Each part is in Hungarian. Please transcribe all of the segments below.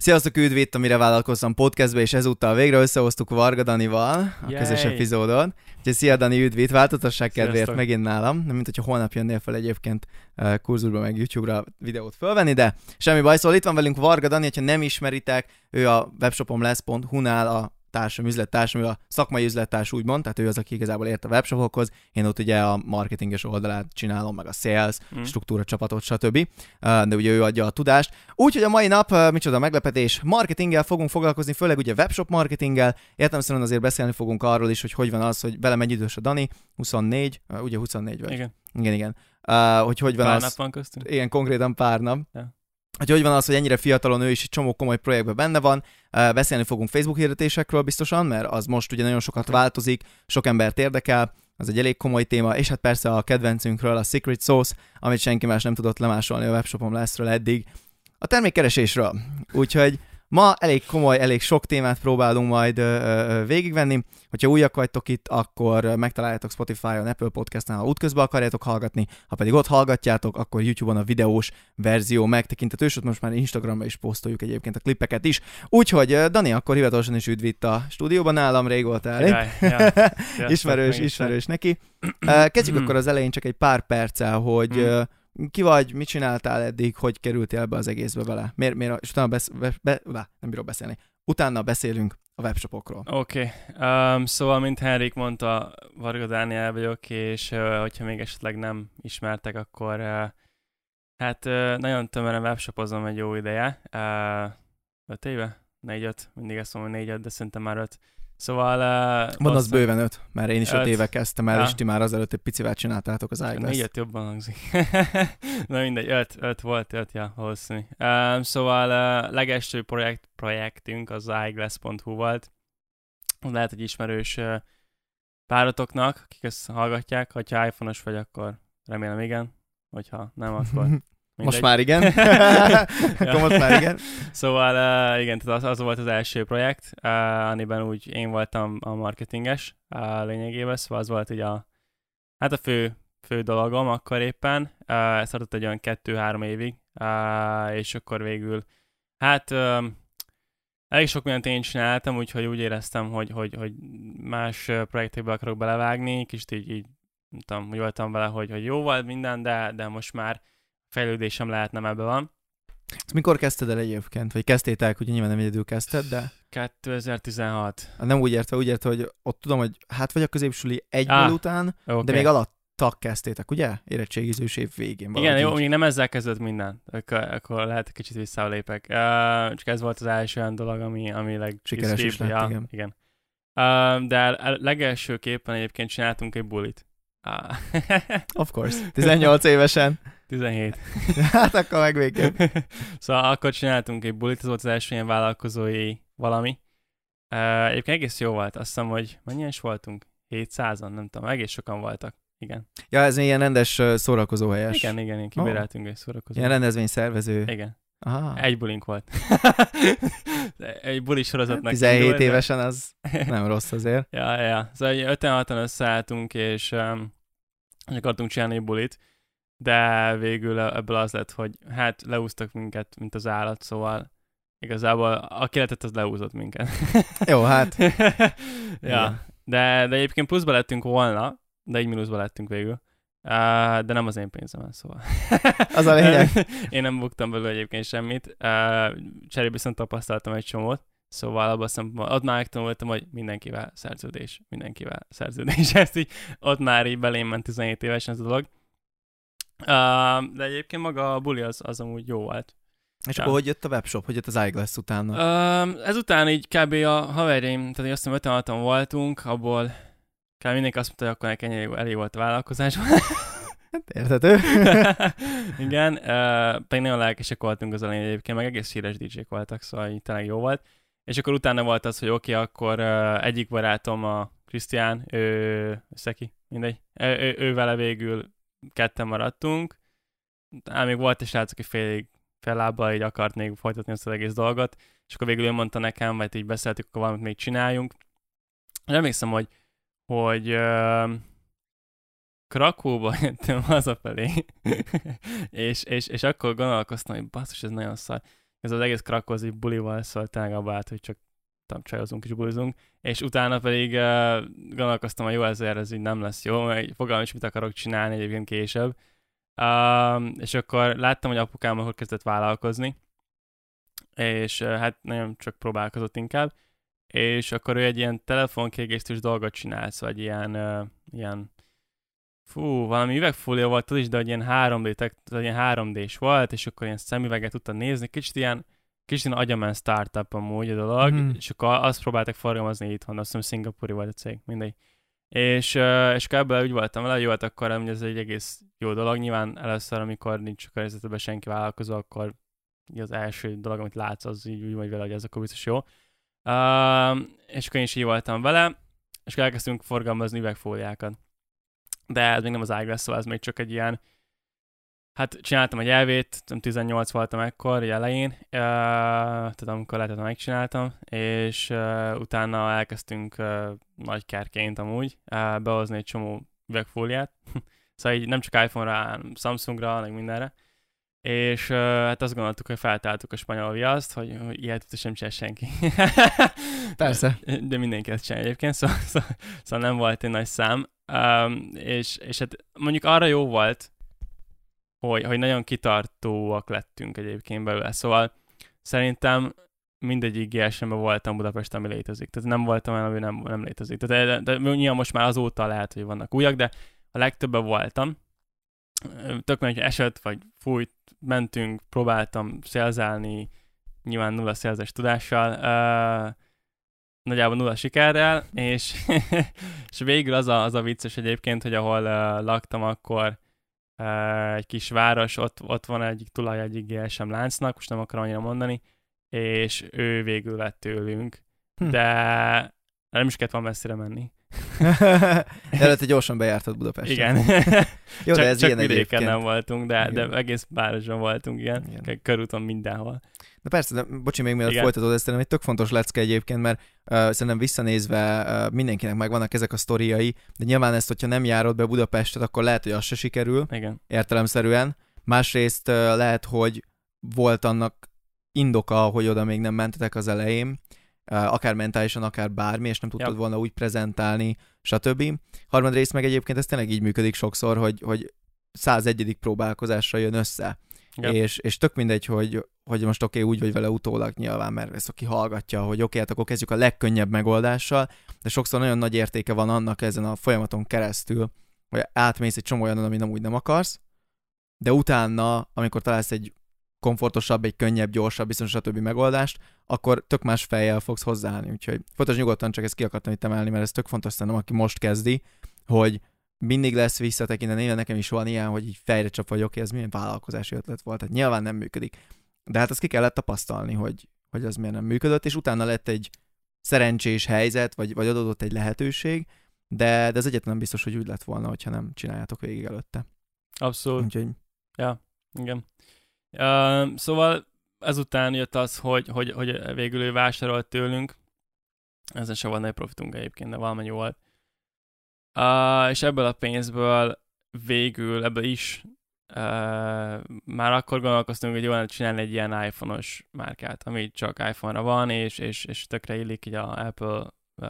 Sziasztok, üdv itt a Mire Vállalkoztam podcastbe, és ezúttal végre összehoztuk Varga Danival a Yay. közös epizódot. Úgyhogy szia Dani, üdv itt, változtasság kedvéért Sziasztok. megint nálam, nem mint hogyha holnap jönnél fel egyébként kurzusba meg YouTube-ra videót fölvenni, de semmi baj, szóval itt van velünk Varga Dani, ha nem ismeritek, ő a webshopomlesz.hu-nál a társam, üzlettársam, ő a szakmai üzlettárs úgymond, tehát ő az, aki igazából ért a webshopokhoz, én ott ugye a marketinges oldalát csinálom, meg a sales, Mm. struktúra csapatot, stb. De ugye ő adja a tudást. Úgyhogy a mai nap, micsoda meglepetés, marketinggel fogunk foglalkozni, főleg ugye webshop marketinggel. Értem szerint azért beszélni fogunk arról is, hogy hogy van az, hogy vele mennyi idős a Dani, 24, uh, ugye 24 vagy. Igen, Igen, igen. Uh, hogy hogy van pár az, nap van köztünk. igen, konkrétan pár nap. Ja. Hogy hogy van az, hogy ennyire fiatalon ő is egy csomó komoly projektben benne van. Beszélni fogunk Facebook hirdetésekről biztosan, mert az most ugye nagyon sokat változik, sok embert érdekel, az egy elég komoly téma, és hát persze a kedvencünkről, a Secret Sauce, amit senki más nem tudott lemásolni a webshopom leszről eddig, a termékkeresésről. Úgyhogy ma elég komoly, elég sok témát próbálunk majd ö, ö, végigvenni. Hogyha újak vagytok itt, akkor megtaláljátok Spotify-on, Apple Podcast-nál, ha útközben akarjátok hallgatni, ha pedig ott hallgatjátok, akkor YouTube-on a videós verzió megtekintető, ott most már Instagramra is posztoljuk egyébként a klippeket is. Úgyhogy Dani, akkor hivatalosan is üdv itt a stúdióban nálam, rég voltál. Király, ja. Sziasztok, ismerős, ismerős neki. Kezdjük akkor az elején csak egy pár perccel, hogy Mm. ö, ki vagy, mit csináltál eddig, hogy kerültél ebbe az egészbe bele. Miért, miért, és utána besz, be, be, be, nem bírok beszélni. Utána beszélünk a webshopokról. Oké, okay. um, szóval, mint Henrik mondta, Varga Dániel vagyok, és uh, hogyha még esetleg nem ismertek, akkor uh, hát uh, nagyon tömören webshopozom egy jó ideje. Uh, öt éve? Négy-öt? Mindig ezt mondom, négy-öt, de szerintem már öt. Szóval... Uh, Van az bőven öt, mert én is öt Öt. éve kezdtem el, Ja. és ti már azelőtt egy picivel csináltátok az iGlass. Négyet jobban hangzik. Na mindegy, öt, öt volt, öt, ja, valószínű. Um, szóval uh, legelső projekt, projektünk az iglass.hu volt. Lehet, hogy ismerős uh, páratoknak, akik ezt hallgatják. Ha iPhone-os vagy, akkor remélem igen. Hogyha nem, akkor Most mindegy. már igen. akkor most már igen. Szóval uh, igen, tehát az, az volt az első projekt, uh, amiben úgy én voltam a marketinges uh, lényegében, szóval az volt ugye a, hát a fő, fő dologom akkor éppen. Uh, ez tartott egy olyan kettő-három évig, uh, és akkor végül, hát um, elég sok mindent én csináltam, úgyhogy úgy éreztem, hogy, hogy, hogy más projektekbe akarok belevágni, kicsit így, így nem tudom, úgy voltam vele, hogy, hogy jó volt minden, de, de most már fejlődésem lehet nem ebbe van. Ezt mikor kezdted el egyébként? Vagy kezdtétek, hogy nyilván nem egyedül kezdted, de 2016. nem úgy értve, úgy értve, hogy ott tudom, hogy hát vagy a középsüli egyből Á, után, Okay. de még alattak kezdtétek, ugye? Érettségizős év végén. Igen, jó, így. még nem ezzel kezdett minden. Akkor, akkor lehet kicsit visszalépek. Uh, csak ez volt az első olyan dolog, ami, ami leg... Sikeres is lett, ja, igen. igen. Uh, de legelsőképpen egyébként csináltunk egy bulit. Uh, Of course. 18 évesen. 17. hát akkor meg végképp. szóval akkor csináltunk egy bulit, ez volt az első ilyen vállalkozói valami. Uh, egyébként egész jó volt, azt hiszem, hogy mennyien is voltunk? 700-an, nem tudom, egész sokan voltak. Igen. Ja, ez ilyen rendes szórakozóhelyes. Igen, igen, igen, kibéreltünk egy szórakozót. Ilyen rendezvény szervező. Igen. Aha. Egy bulink volt. egy buli sorozatnak 17 indult, évesen az nem rossz azért. Ja, ja. Szóval egy 56-an összeálltunk, és um, akartunk csinálni egy bulit, de végül ebből az lett, hogy hát leúztak minket, mint az állat, szóval igazából aki lehetett, az leúzott minket. Jó, hát. ja, de, de egyébként pluszba lettünk volna, de egy mínuszba lettünk végül. Uh, de nem az én pénzemen, szóval. Az a lényeg. én nem buktam belőle egyébként semmit. Uh, cserébe viszont tapasztaltam egy csomót. Szóval abban a szempontból, ott már megtanultam, hogy mindenkivel szerződés, mindenkivel szerződés. Ezt így, ott már így belém ment 17 évesen ez a dolog. Uh, de egyébként maga a buli az, az amúgy jó volt. És Ja. akkor hogy jött a webshop? Hogy jött az iGlass utána? Um, ezután így kb. a haverjaim, tehát azt hiszem 56 voltunk, abból kb. mindenki azt mondta, hogy akkor nekem elég, elég volt a vállalkozás. Hát érthető. Igen, uh, pedig nagyon lelkesek voltunk az elején egyébként, meg egész híres DJ-k voltak, szóval így tényleg jó volt. És akkor utána volt az, hogy oké, okay, akkor uh, egyik barátom, a Krisztián, ő, Szeki, mindegy, ő, ő, ő, vele végül ketten maradtunk. Ám még volt egy srác, aki félig fellábbal így akart még folytatni ezt az egész dolgot, és akkor végül ő mondta nekem, vagy így beszéltük, akkor valamit még csináljunk. És emlékszem, hogy, hogy uh, Krakóba jöttem hazafelé, és, és, és akkor gondolkoztam, hogy basszus, ez nagyon szar. ez az egész krakózi bulival szólt abba át, hogy csak tudom, csajozunk és bulizunk, és utána pedig uh, gondolkoztam, hogy jó, ezért ez így nem lesz jó, mert fogalmam is mit akarok csinálni egyébként később. Uh, és akkor láttam, hogy apukám akkor kezdett vállalkozni, és uh, hát nagyon csak próbálkozott inkább, és akkor ő egy ilyen telefonkiegészítős dolgot csinált, szóval egy ilyen, uh, ilyen fú, valami üvegfólia volt az is, de egy ilyen 3D, tehát ilyen 3D-s volt, és akkor ilyen szemüveget tudta nézni, kicsit ilyen, kicsit ilyen agyament startup amúgy a dolog, mm. és akkor azt próbáltak forgalmazni itthon, azt hiszem szingapúri volt a cég, mindegy. És, és ebből úgy voltam vele, jó, hát akkor hogy ez egy egész jó dolog. Nyilván először, amikor nincs a környezetben senki vállalkozó, akkor az első dolog, amit látsz, az így úgy vagy vele, hogy ez akkor biztos jó. Uh, és akkor én is így voltam vele, és akkor elkezdtünk forgalmazni üvegfóliákat. De ez még nem az ág szóval ez még csak egy ilyen, hát csináltam egy elvét, 18 voltam ekkor, elején, uh, tehát amikor lehetett, megcsináltam, és uh, utána elkezdtünk uh, nagy kárként amúgy uh, behozni egy csomó üvegfóliát, szóval így nem csak iPhone-ra, Samsungra, meg mindenre, és uh, hát azt gondoltuk, hogy feltáltuk a spanyol viaszt, hogy, hogy ilyet sem csinál senki. Persze. De mindenki ezt csinál egyébként, szóval, szóval, szóval nem volt egy nagy szám. Um, és, és hát mondjuk arra jó volt, hogy, hogy nagyon kitartóak lettünk egyébként belőle. Szóval szerintem mindegyik GSM-ben voltam Budapesten, ami létezik. Tehát nem voltam olyan, ami nem, nem létezik. Tehát, de, de, nyilván most már azóta lehet, hogy vannak újak, de a legtöbben voltam. Tök hogy esett, vagy fújt, mentünk, próbáltam szelzálni, nyilván nulla szelzes tudással, uh, nagyjából nulla sikerrel, és, és végül az a, az a vicces egyébként, hogy ahol uh, laktam akkor, egy kis város, ott, ott van egyik tulaj egyik GSM láncnak, most nem akarom annyira mondani, és ő végül lett tőlünk, hm. de nem is kellett van messzire menni. Előtte gyorsan bejártad Budapestet. Igen. Jó, csak, de ez csak ilyen vidéken nem voltunk, de, de egész városban voltunk, igen. igen. Körúton mindenhol. Na persze, de bocsi, még mielőtt folytatod, ez szerintem egy tök fontos lecke egyébként, mert uh, szerintem visszanézve uh, mindenkinek megvannak ezek a sztoriai, de nyilván ezt, hogyha nem járod be Budapestet, akkor lehet, hogy az se sikerül, Igen. értelemszerűen. Másrészt uh, lehet, hogy volt annak indoka, hogy oda még nem mentetek az elején, akár mentálisan, akár bármi, és nem tudtad yep. volna úgy prezentálni, stb. Harmadrészt meg egyébként ez tényleg így működik sokszor, hogy, hogy 101. próbálkozásra jön össze. Yep. És, és tök mindegy, hogy, hogy most oké, okay, úgy vagy vele utólag nyilván, mert ezt aki hallgatja, hogy oké, okay, hát akkor kezdjük a legkönnyebb megoldással, de sokszor nagyon nagy értéke van annak ezen a folyamaton keresztül, hogy átmész egy csomó olyan, ami nem úgy nem akarsz, de utána, amikor találsz egy komfortosabb, egy könnyebb, gyorsabb, biztos stb. megoldást, akkor tök más fejjel fogsz hozzáállni. Úgyhogy fontos nyugodtan csak ezt ki akartam itt emelni, mert ez tök fontos szerintem, aki most kezdi, hogy mindig lesz visszatekinteni, nekem is van ilyen, hogy így fejre csap, okay, ez milyen vállalkozási ötlet volt, tehát nyilván nem működik. De hát azt ki kellett tapasztalni, hogy, hogy az miért nem működött, és utána lett egy szerencsés helyzet, vagy, vagy adódott egy lehetőség, de, de ez egyetlen biztos, hogy úgy lett volna, hogyha nem csináljátok végig előtte. Abszolút. Úgyhogy... Ja, igen. Uh, szóval ezután jött az, hogy, hogy, hogy végül ő vásárolt tőlünk. Ezen se volt nagy profitunk egyébként, de valamennyi volt. Uh, és ebből a pénzből végül, ebből is uh, már akkor gondolkoztunk, hogy jól csinálni egy ilyen iPhone-os márkát, ami csak iPhone-ra van, és, és, és tökre illik így a Apple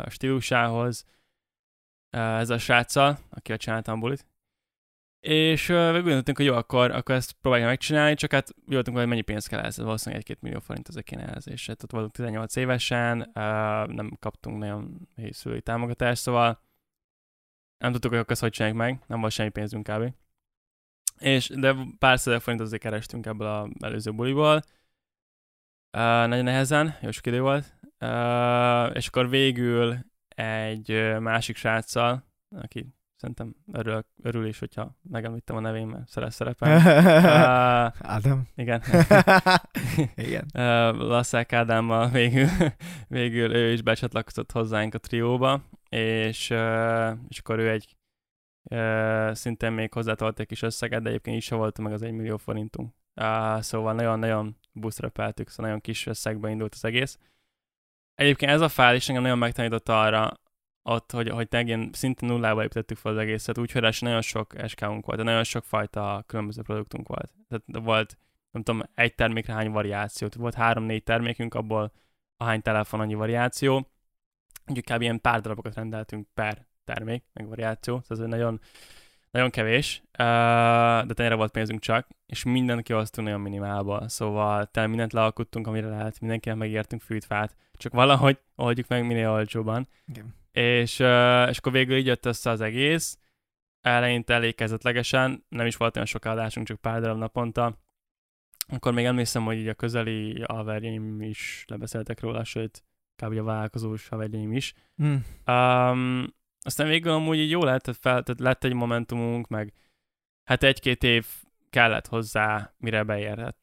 stílusához. Uh, ez a sráccal, csináltam a bulit. És uh, gondoltunk, hogy jó, akkor, akkor ezt próbáljuk megcsinálni, csak hát jöttünk, hogy mennyi pénz kell ez, valószínűleg egy-két millió forint az kéne ez, és hát ott voltunk 18 évesen, uh, nem kaptunk nagyon szülői támogatást, szóval nem tudtuk, hogy ezt hogy csináljuk meg, nem volt semmi pénzünk kb. És, de pár százezer forint azért kerestünk ebből az előző buliból, uh, nagyon nehezen, jó sok idő volt, uh, és akkor végül egy másik sráccal, aki Szerintem örül, örül is, hogyha megemlítem a nevén, mert szeret szerepel. uh, Ádám. Igen. igen. Uh, Lasszák Ádámmal végül, végül ő is becsatlakozott hozzánk a trióba, és, és akkor ő egy szintén még hozzátolt egy kis összeget, de egyébként is volt meg az egy millió forintunk. Szóval nagyon-nagyon buszrepeltük, szóval nagyon kis összegbe indult az egész. Egyébként ez a fájl is engem nagyon megtanította arra, ott, hogy, hogy ilyen szinte nullába építettük fel az egészet, úgyhogy nagyon sok SK-unk volt, nagyon sok fajta különböző produktunk volt. Tehát volt nem tudom, egy termékre hány variációt. Volt három-négy termékünk, abból a hány telefon annyi variáció. Úgyhogy kb. ilyen pár darabokat rendeltünk per termék, meg variáció. Ez nagyon, nagyon kevés, de tényleg volt pénzünk csak, és mindent kihoztunk nagyon minimálba. Szóval te mindent lealkuttunk, amire lehet, mindenkinek megértünk fűtfát, csak valahogy oldjuk meg minél olcsóban. Igen. És, és akkor végül így jött össze az egész. Eleinte elég kezdetlegesen, nem is volt olyan sok adásunk, csak pár darab naponta. Akkor még emlékszem, hogy így a közeli haverjaim is lebeszéltek róla, sőt, kb. a vállalkozós haverjaim is. Mm. Um, aztán végül amúgy így jó lehetett fel, tehát lett egy momentumunk, meg hát egy-két év kellett hozzá, mire beérhet.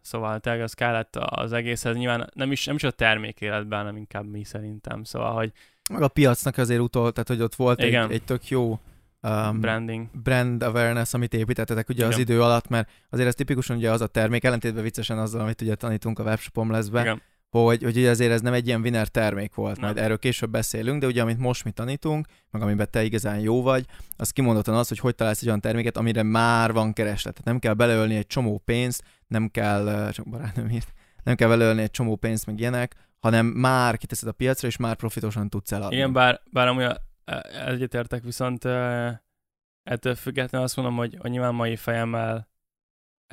Szóval tényleg az kellett az egészhez, nyilván nem is, nem is a termék életben, hanem inkább mi szerintem. Szóval, hogy... Meg a piacnak azért utolt, tehát hogy ott volt egy, egy tök jó um, branding. brand awareness, amit építettetek ugye Igen. az idő alatt, mert azért ez tipikusan ugye az a termék, ellentétben viccesen azzal, amit ugye tanítunk a webshopom leszbe, Igen hogy, hogy ugye azért ez nem egy ilyen winner termék volt, nem. majd erről később beszélünk, de ugye amit most mi tanítunk, meg amiben te igazán jó vagy, az kimondottan az, hogy hogy találsz egy olyan terméket, amire már van kereslet. Tehát nem kell beleölni egy csomó pénzt, nem kell, csak barátnőm írt, nem kell beleölni egy csomó pénzt, meg ilyenek, hanem már kiteszed a piacra, és már profitosan tudsz eladni. Igen, bár, bár amúgy egyetértek, viszont ettől függetlenül azt mondom, hogy, hogy nyilván mai fejemmel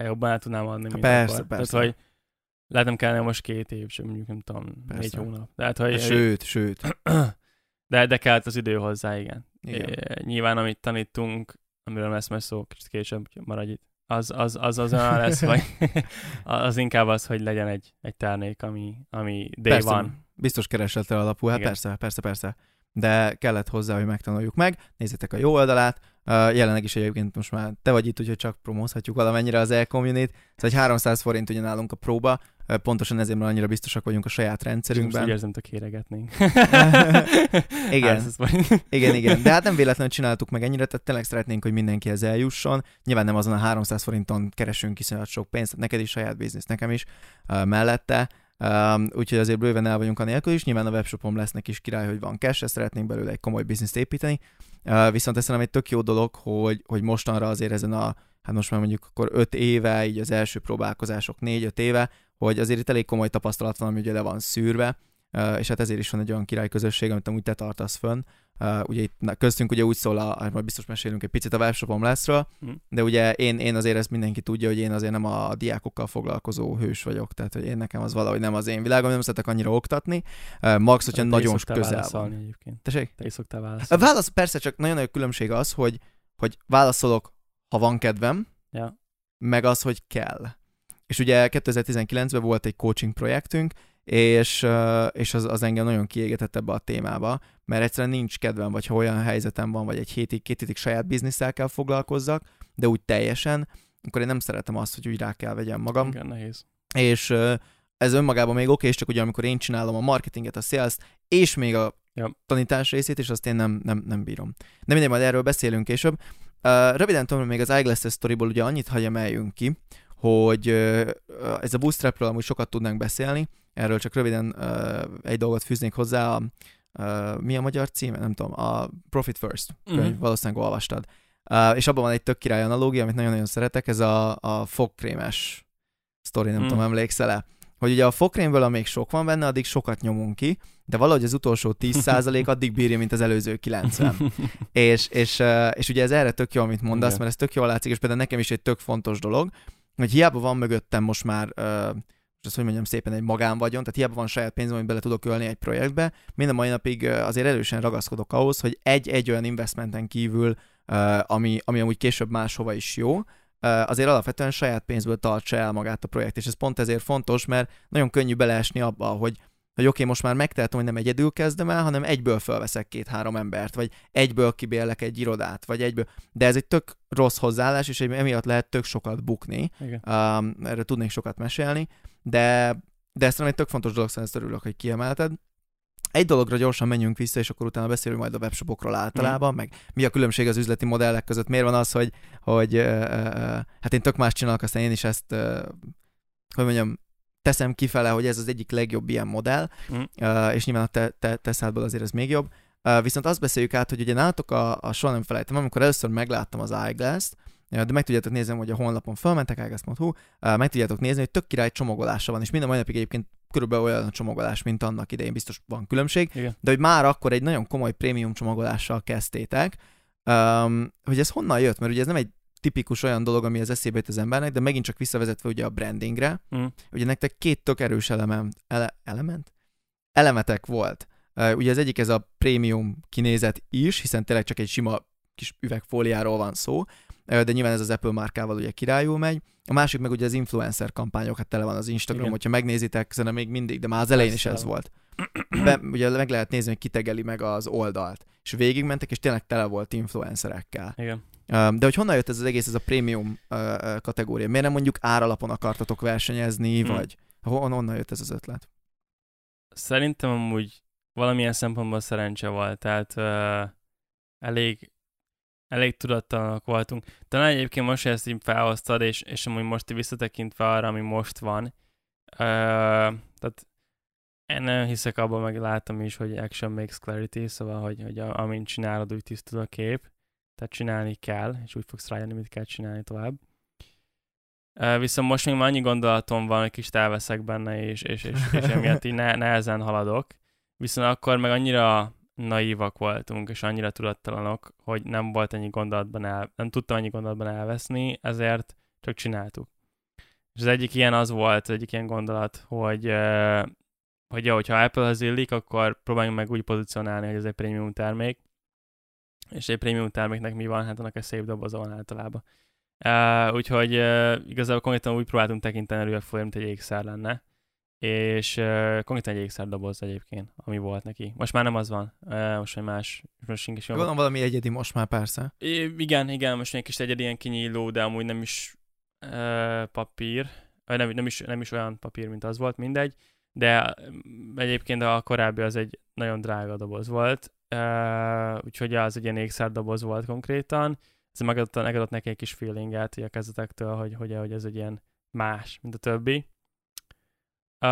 jobban el tudnám adni, persze, persze. Tehát, hogy lehet nem kellene most két év, sem mondjuk nem tudom, Persze. négy hónap. Tehát, hogy, sőt, sőt. De, de kellett az idő hozzá, igen. igen. É, nyilván, amit tanítunk, amiről lesz majd szó, kicsit később maradj itt, az, az, az, az olyan lesz, vagy az inkább az, hogy legyen egy, egy termék, ami, ami day persze, van. Biztos keresetre alapul, hát igen. persze, persze, persze. De kellett hozzá, hogy megtanuljuk meg. Nézzétek a jó oldalát, Uh, jelenleg is egyébként most már te vagy itt, úgyhogy csak promózhatjuk valamennyire az e-communit. Szóval egy 300 forint ugye nálunk a próba, pontosan ezért már annyira biztosak vagyunk a saját rendszerünkben. Most érzem, hogy kéregetnénk. igen. igen, igen. De hát nem véletlenül csináltuk meg ennyire, tehát tényleg szeretnénk, hogy mindenkihez eljusson. Nyilván nem azon a 300 forinton keresünk iszonyat sok pénzt, neked is saját biznisz, nekem is uh, mellette. Um, úgyhogy azért bőven el vagyunk a nélkül is. Nyilván a webshopon lesznek is király, hogy van cash, ezt szeretnénk belőle egy komoly bizniszt építeni. Uh, viszont ez egy tök jó dolog, hogy, hogy mostanra azért ezen a, hát most már mondjuk akkor 5 éve, így az első próbálkozások 4-5 éve, hogy azért itt elég komoly tapasztalat van, ami ugye le van szűrve, és hát ezért is van egy olyan király közösség, amit amúgy te tartasz fönn, ugye itt köztünk ugye úgy szól, a, majd biztos mesélünk egy picit a webshopom leszről, mm. de ugye én, én azért ezt mindenki tudja, hogy én azért nem a diákokkal foglalkozó hős vagyok, tehát hogy én nekem az valahogy nem az én világom, nem szeretek annyira oktatni. Max, hogyha nagyon közel van. Egyébként. Tessék? Te is szoktál válaszolni. A válasz, persze, csak nagyon nagy különbség az, hogy, hogy válaszolok, ha van kedvem, ja. meg az, hogy kell. És ugye 2019-ben volt egy coaching projektünk, és, és az, az engem nagyon kiégetett ebbe a témába, mert egyszerűen nincs kedvem, vagy ha olyan helyzetem van, vagy egy hétig, két hétig saját bizniszel kell foglalkozzak, de úgy teljesen, akkor én nem szeretem azt, hogy úgy rá kell vegyem magam. Igen, nehéz. És ez önmagában még oké, és csak ugye amikor én csinálom a marketinget, a sales és még a ja. tanítás részét, és azt én nem, nem, nem bírom. De mindegy, majd erről beszélünk később. Uh, röviden tudom, még az Eyeglasses storyból ugye annyit hagy emeljünk ki, hogy uh, ez a bootstrapről amúgy sokat tudnánk beszélni, erről csak röviden uh, egy dolgot fűznék hozzá, a, uh, mi a magyar címe? Nem tudom, a Profit First könyv, uh-huh. valószínűleg olvastad. Uh, és abban van egy tök király analógia, amit nagyon-nagyon szeretek, ez a, a fogkrémes sztori, nem uh-huh. tudom, emlékszel-e? Hogy ugye a fogkrémből, amíg sok van benne, addig sokat nyomunk ki, de valahogy az utolsó 10% addig bírja, mint az előző 90. és, és, és ugye ez erre tök jó, amit mondasz, Igen. mert ez tök jól látszik, és például nekem is egy tök fontos dolog, hogy hiába van mögöttem most már és azt, hogy mondjam szépen, egy magánvagyon, tehát hiába van saját pénzem, amit bele tudok ölni egy projektbe, minden mai napig azért erősen ragaszkodok ahhoz, hogy egy-egy olyan investmenten kívül, ami, ami amúgy később máshova is jó, azért alapvetően saját pénzből tartsa el magát a projekt, és ez pont ezért fontos, mert nagyon könnyű beleesni abba, hogy hogy oké, okay, most már megtehetem, hogy nem egyedül kezdem el, hanem egyből felveszek két-három embert, vagy egyből kibérlek egy irodát, vagy egyből. De ez egy tök rossz hozzáállás, és emiatt lehet tök sokat bukni. Um, erről tudnék sokat mesélni, de, de ezt egy tök fontos dolog, szóval ezt örülök, hogy kiemelted. Egy dologra gyorsan menjünk vissza, és akkor utána beszélünk majd a webshopokról általában, mm. meg mi a különbség az üzleti modellek között, miért van az, hogy, hogy uh, hát én tök más csinálok, aztán én is ezt, uh, hogy mondjam, teszem kifele, hogy ez az egyik legjobb ilyen modell, mm. uh, és nyilván a te, te, teszádból azért ez még jobb. Uh, viszont azt beszéljük át, hogy ugye nálatok a, a soha nem felejtem, amikor először megláttam az eyeglass de meg tudjátok nézni, hogy a honlapon felmentek, ágász.hu, meg tudjátok nézni, hogy tök király csomagolása van, és minden mai napig egyébként körülbelül olyan a csomagolás, mint annak idején, biztos van különbség, Igen. de hogy már akkor egy nagyon komoly prémium csomagolással kezdtétek, um, hogy ez honnan jött, mert ugye ez nem egy tipikus olyan dolog, ami az eszébe jut az embernek, de megint csak visszavezetve ugye a brandingre, Mm. ugye nektek két tök erős elem, ele, element? Elemetek volt. Uh, ugye az egyik ez a prémium kinézet is, hiszen tényleg csak egy sima kis üvegfóliáról van szó, de nyilván ez az Apple márkával ugye királyul megy. A másik meg ugye az influencer kampányok, hát tele van az Instagram, Igen. hogyha megnézitek, szerintem még mindig, de már az elején is Persze. ez volt. Be, ugye meg lehet nézni, hogy kitegeli meg az oldalt. És végigmentek, és tényleg tele volt influencerekkel. Igen. De hogy honnan jött ez az egész, ez a prémium kategória? Miért nem mondjuk áralapon akartatok versenyezni, Hmm. vagy hon, honnan jött ez az ötlet? Szerintem amúgy valamilyen szempontból szerencse volt, tehát uh, elég, elég tudattalanok voltunk. Talán egyébként most, hogy ezt így felhoztad, és, és amúgy most visszatekintve arra, ami most van, uh, tehát én nagyon hiszek abban, meg látom is, hogy action makes clarity, szóval, hogy, hogy a, amint csinálod, úgy tisztul a kép, tehát csinálni kell, és úgy fogsz rájönni, mit kell csinálni tovább. Viszont most még már annyi gondolatom van, hogy kicsit elveszek benne, és, és, és, és emiatt így ne, nehezen haladok. Viszont akkor meg annyira naívak voltunk, és annyira tudattalanok, hogy nem volt ennyi gondolatban el, nem tudtam ennyi gondolatban elveszni, ezért csak csináltuk. És az egyik ilyen az volt, egyik ilyen gondolat, hogy, hogy jó, hogyha Apple-hez illik, akkor próbáljunk meg úgy pozícionálni, hogy ez egy prémium termék, és egy prémium terméknek mi van? Hát annak egy szép doboza van általában. Uh, úgyhogy uh, igazából konkrétan úgy próbáltunk tekinteni a üvegfolyam, mint egy ékszer lenne, és uh, konkrétan egy ékszer doboz egyébként, ami volt neki. Most már nem az van, uh, most egy más, most is Gondolom valami egyedi most már persze. I- igen, igen, most egy kis egy ilyen kinyíló, de amúgy nem is uh, papír, vagy nem, nem, is, nem is olyan papír, mint az volt, mindegy, de mm, egyébként a korábbi az egy nagyon drága doboz volt, uh, úgyhogy az egy ilyen ékszer doboz volt konkrétan, ez megadott, megadott neki egy kis feelinget a kezdetektől, hogy, hogy, hogy ez egy ilyen más, mint a többi. Uh,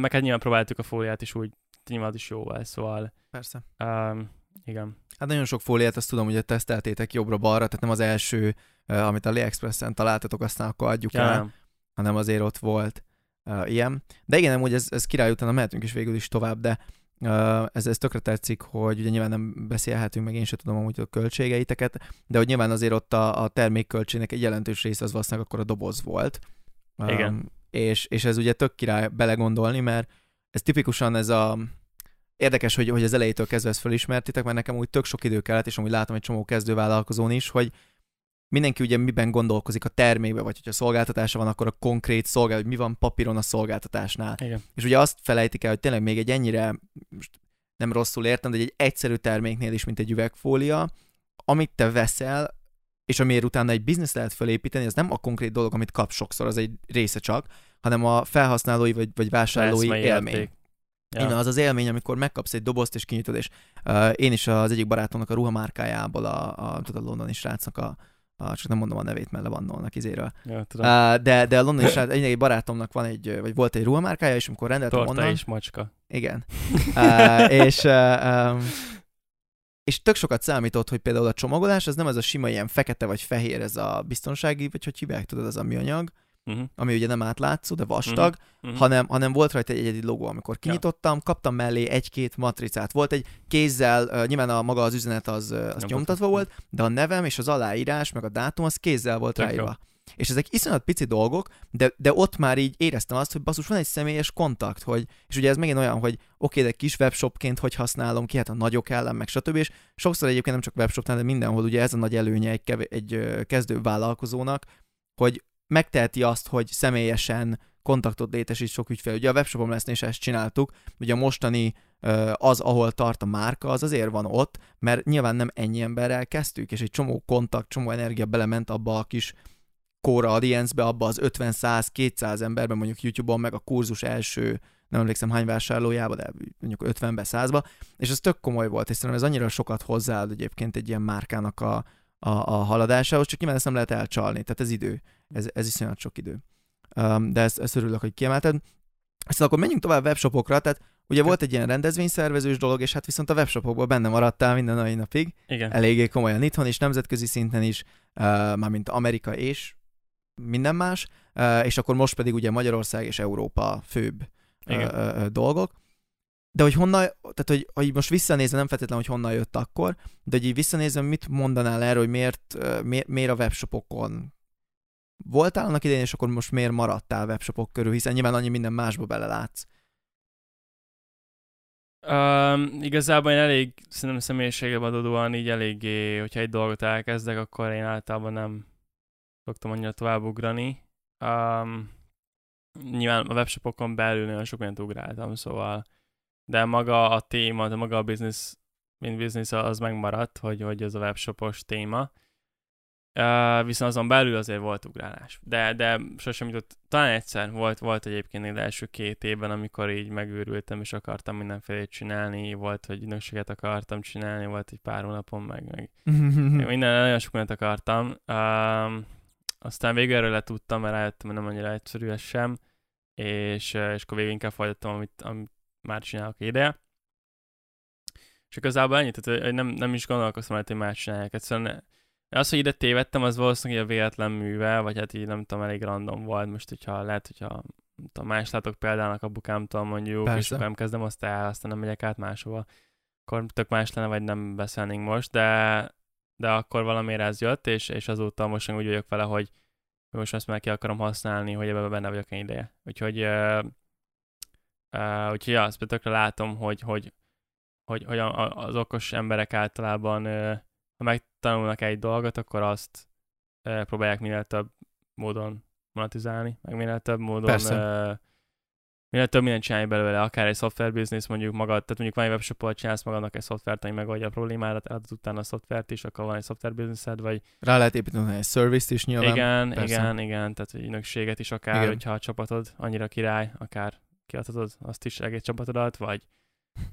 meg hát nyilván próbáltuk a fóliát is úgy, nyilván az is jó volt, szóval Persze. um, igen. Hát nagyon sok fóliát, azt tudom, hogy teszteltétek jobbra-balra, tehát nem az első, uh, amit a AliExpress-en találtatok, aztán akkor adjuk Ja, el, nem. hanem azért ott volt uh, ilyen. De igen, amúgy ez, ez király, utána mehetünk is végül is tovább, de uh, ez, ez tökre tetszik, hogy ugye nyilván nem beszélhetünk, meg én sem tudom amúgy a költségeiteket, de hogy nyilván azért ott a, a termékköltségnek egy jelentős része az valószínűleg akkor a doboz volt. Igen. És, és ez ugye tök király belegondolni, mert ez tipikusan ez a érdekes, hogy, hogy az elejétől kezdve ezt felismertitek, mert nekem úgy tök sok idő kellett, és amúgy látom egy csomó kezdővállalkozón is, hogy mindenki ugye miben gondolkozik a termékbe, vagy hogyha szolgáltatása van, akkor a konkrét szolgál, hogy mi van papíron a szolgáltatásnál. Igen. És ugye azt felejtik el, hogy tényleg még egy ennyire, nem rosszul értem, de egy egyszerű terméknél is, mint egy üvegfólia, amit te veszel, és amiért utána egy biznisz lehet felépíteni, az nem a konkrét dolog, amit kap sokszor, az egy része csak, hanem a felhasználói vagy, vagy vásárlói élmény. érték. Ja. Igen, az az élmény, amikor megkapsz egy dobozt és kinyitod, és uh, én is az egyik barátomnak a ruhamárkájából, a, a, tudod, a londoni srácnak a, a, csak nem mondom a nevét, mert levannolnak izéről. Ja, tudom. Uh, de, de a londoni srác, egy barátomnak van egy, vagy volt egy ruhamárkája, és amikor rendeltem Torta onnan, és macska. igen. Uh, és, uh, um, és tök sokat számított, hogy például a csomagolás, az nem az a sima ilyen fekete vagy fehér, ez a biztonsági, vagy hogy hívják, tudod, az a műanyag, Uh-huh. ami ugye nem átlátszó, de vastag, Uh-huh. hanem, hanem volt rajta egy egyedi logó. Amikor kinyitottam, kaptam mellé egy-két matricát. Volt egy kézzel, uh, nyilván a maga az üzenet az, az Nyomtatva. nyomtatva volt, de a nevem és az aláírás, meg a dátum, az kézzel volt Tök ráírva. És ezek iszonyat pici dolgok, de, de ott már így éreztem azt, hogy basszus, van egy személyes kontakt, hogy, és ugye ez megint olyan, hogy oké, de kis webshopként hogy használom ki, hát a nagyok ellen, meg stb. És sokszor egyébként nem csak webshopnál, de mindenhol ugye ez a nagy előnye egy, kev- egy kezdő vállalkozónak, hogy megteheti azt, hogy személyesen kontaktot létesít sok ügyfél. Ugye a webshopom lesz, és ezt csináltuk. Ugye a mostani az, ahol tart a márka, az azért van ott, mert nyilván nem ennyi emberrel kezdtük, és egy csomó kontakt, csomó energia belement abba a kis core audience-be, abba az 50-100-200 emberben, mondjuk YouTube-on, meg a kurzus első, nem emlékszem hány vásárlójába, de mondjuk 50-be, 100-ba, és ez tök komoly volt, és szerintem ez annyira sokat hozzáad egyébként egy ilyen márkának a, a, a haladásához, csak nyilván ezt nem lehet elcsalni, tehát ez idő, ez, ez iszonyat sok idő. Um, de ezt, ezt örülök, hogy kiemelted. Aztán akkor menjünk tovább webshopokra, tehát ugye volt egy ilyen rendezvényszervezős dolog, és hát viszont a webshopokból benne maradtál minden mai napig. Igen. Eléggé komolyan itthon is, nemzetközi szinten is, uh, mármint Amerika és minden más, és akkor most pedig ugye Magyarország és Európa főbb Igen. dolgok. De hogy honnan, tehát hogy, hogy most visszanézem, nem feltétlenül, hogy honnan jött akkor, de hogy így visszanézem, mit mondanál erről, hogy miért, miért, miért a webshopokon voltál annak idején, és akkor most miért maradtál webshopok körül, hiszen nyilván annyi minden másba belelátsz. Um, igazából én elég, szerintem személyiségem adódóan így eléggé, hogyha egy dolgot elkezdek, akkor én általában nem szoktam annyira továbbugrani. Um, nyilván a webshopokon belül nagyon sok mindent ugráltam, szóval de maga a téma, de maga a business, mint business az megmaradt, hogy, hogy ez a webshopos téma. Uh, viszont azon belül azért volt ugrálás. De, de sosem jutott, talán egyszer volt, volt egyébként az első két évben, amikor így megőrültem, és akartam mindenfélét csinálni, volt, hogy ügynökséget akartam csinálni, volt egy pár hónapon, meg, meg minden, nagyon sok mindent akartam. Uh, aztán végül erről letudtam, mert rájöttem, hogy nem annyira egyszerű ez sem, és, és akkor végül inkább folytattam, amit, amit már csinálok ideje. És igazából ennyit, tehát nem, nem is gondolkoztam hogy más csinálják. Egyszerűen az, hogy ide tévedtem, az valószínűleg a véletlen műve, vagy hát így nem tudom, elég random volt. Most, hogyha lehet, hogyha nem tudom, más látok példának a bukámtól mondjuk, Persze. és akkor nem kezdem azt el, aztán nem megyek át máshova, akkor tök más lenne, vagy nem beszélnénk most, de, de akkor valamiért ez jött, és, és azóta most úgy vagyok vele, hogy most ezt már ki akarom használni, hogy ebben benne vagyok egy ideje. Úgyhogy, uh, uh, úgyhogy ja, azt tökre látom, hogy, hogy, hogy, hogy az okos emberek általában uh, ha megtanulnak egy dolgot, akkor azt e, próbálják minél több módon monetizálni, meg minél több módon Persze. E, minél több mindent csinálni belőle, akár egy szoftver business, mondjuk magad, tehát mondjuk van egy webshopot, csinálsz magadnak egy szoftvert, ami megoldja a problémádat, eladod utána a szoftvert is, akkor van egy szoftver businessed, vagy... Rá lehet építeni egy service is nyilván. Igen, Persze. igen, igen, tehát egy ügynökséget is akár, igen. hogyha a csapatod annyira király, akár kiadhatod azt is egész csapatodat, vagy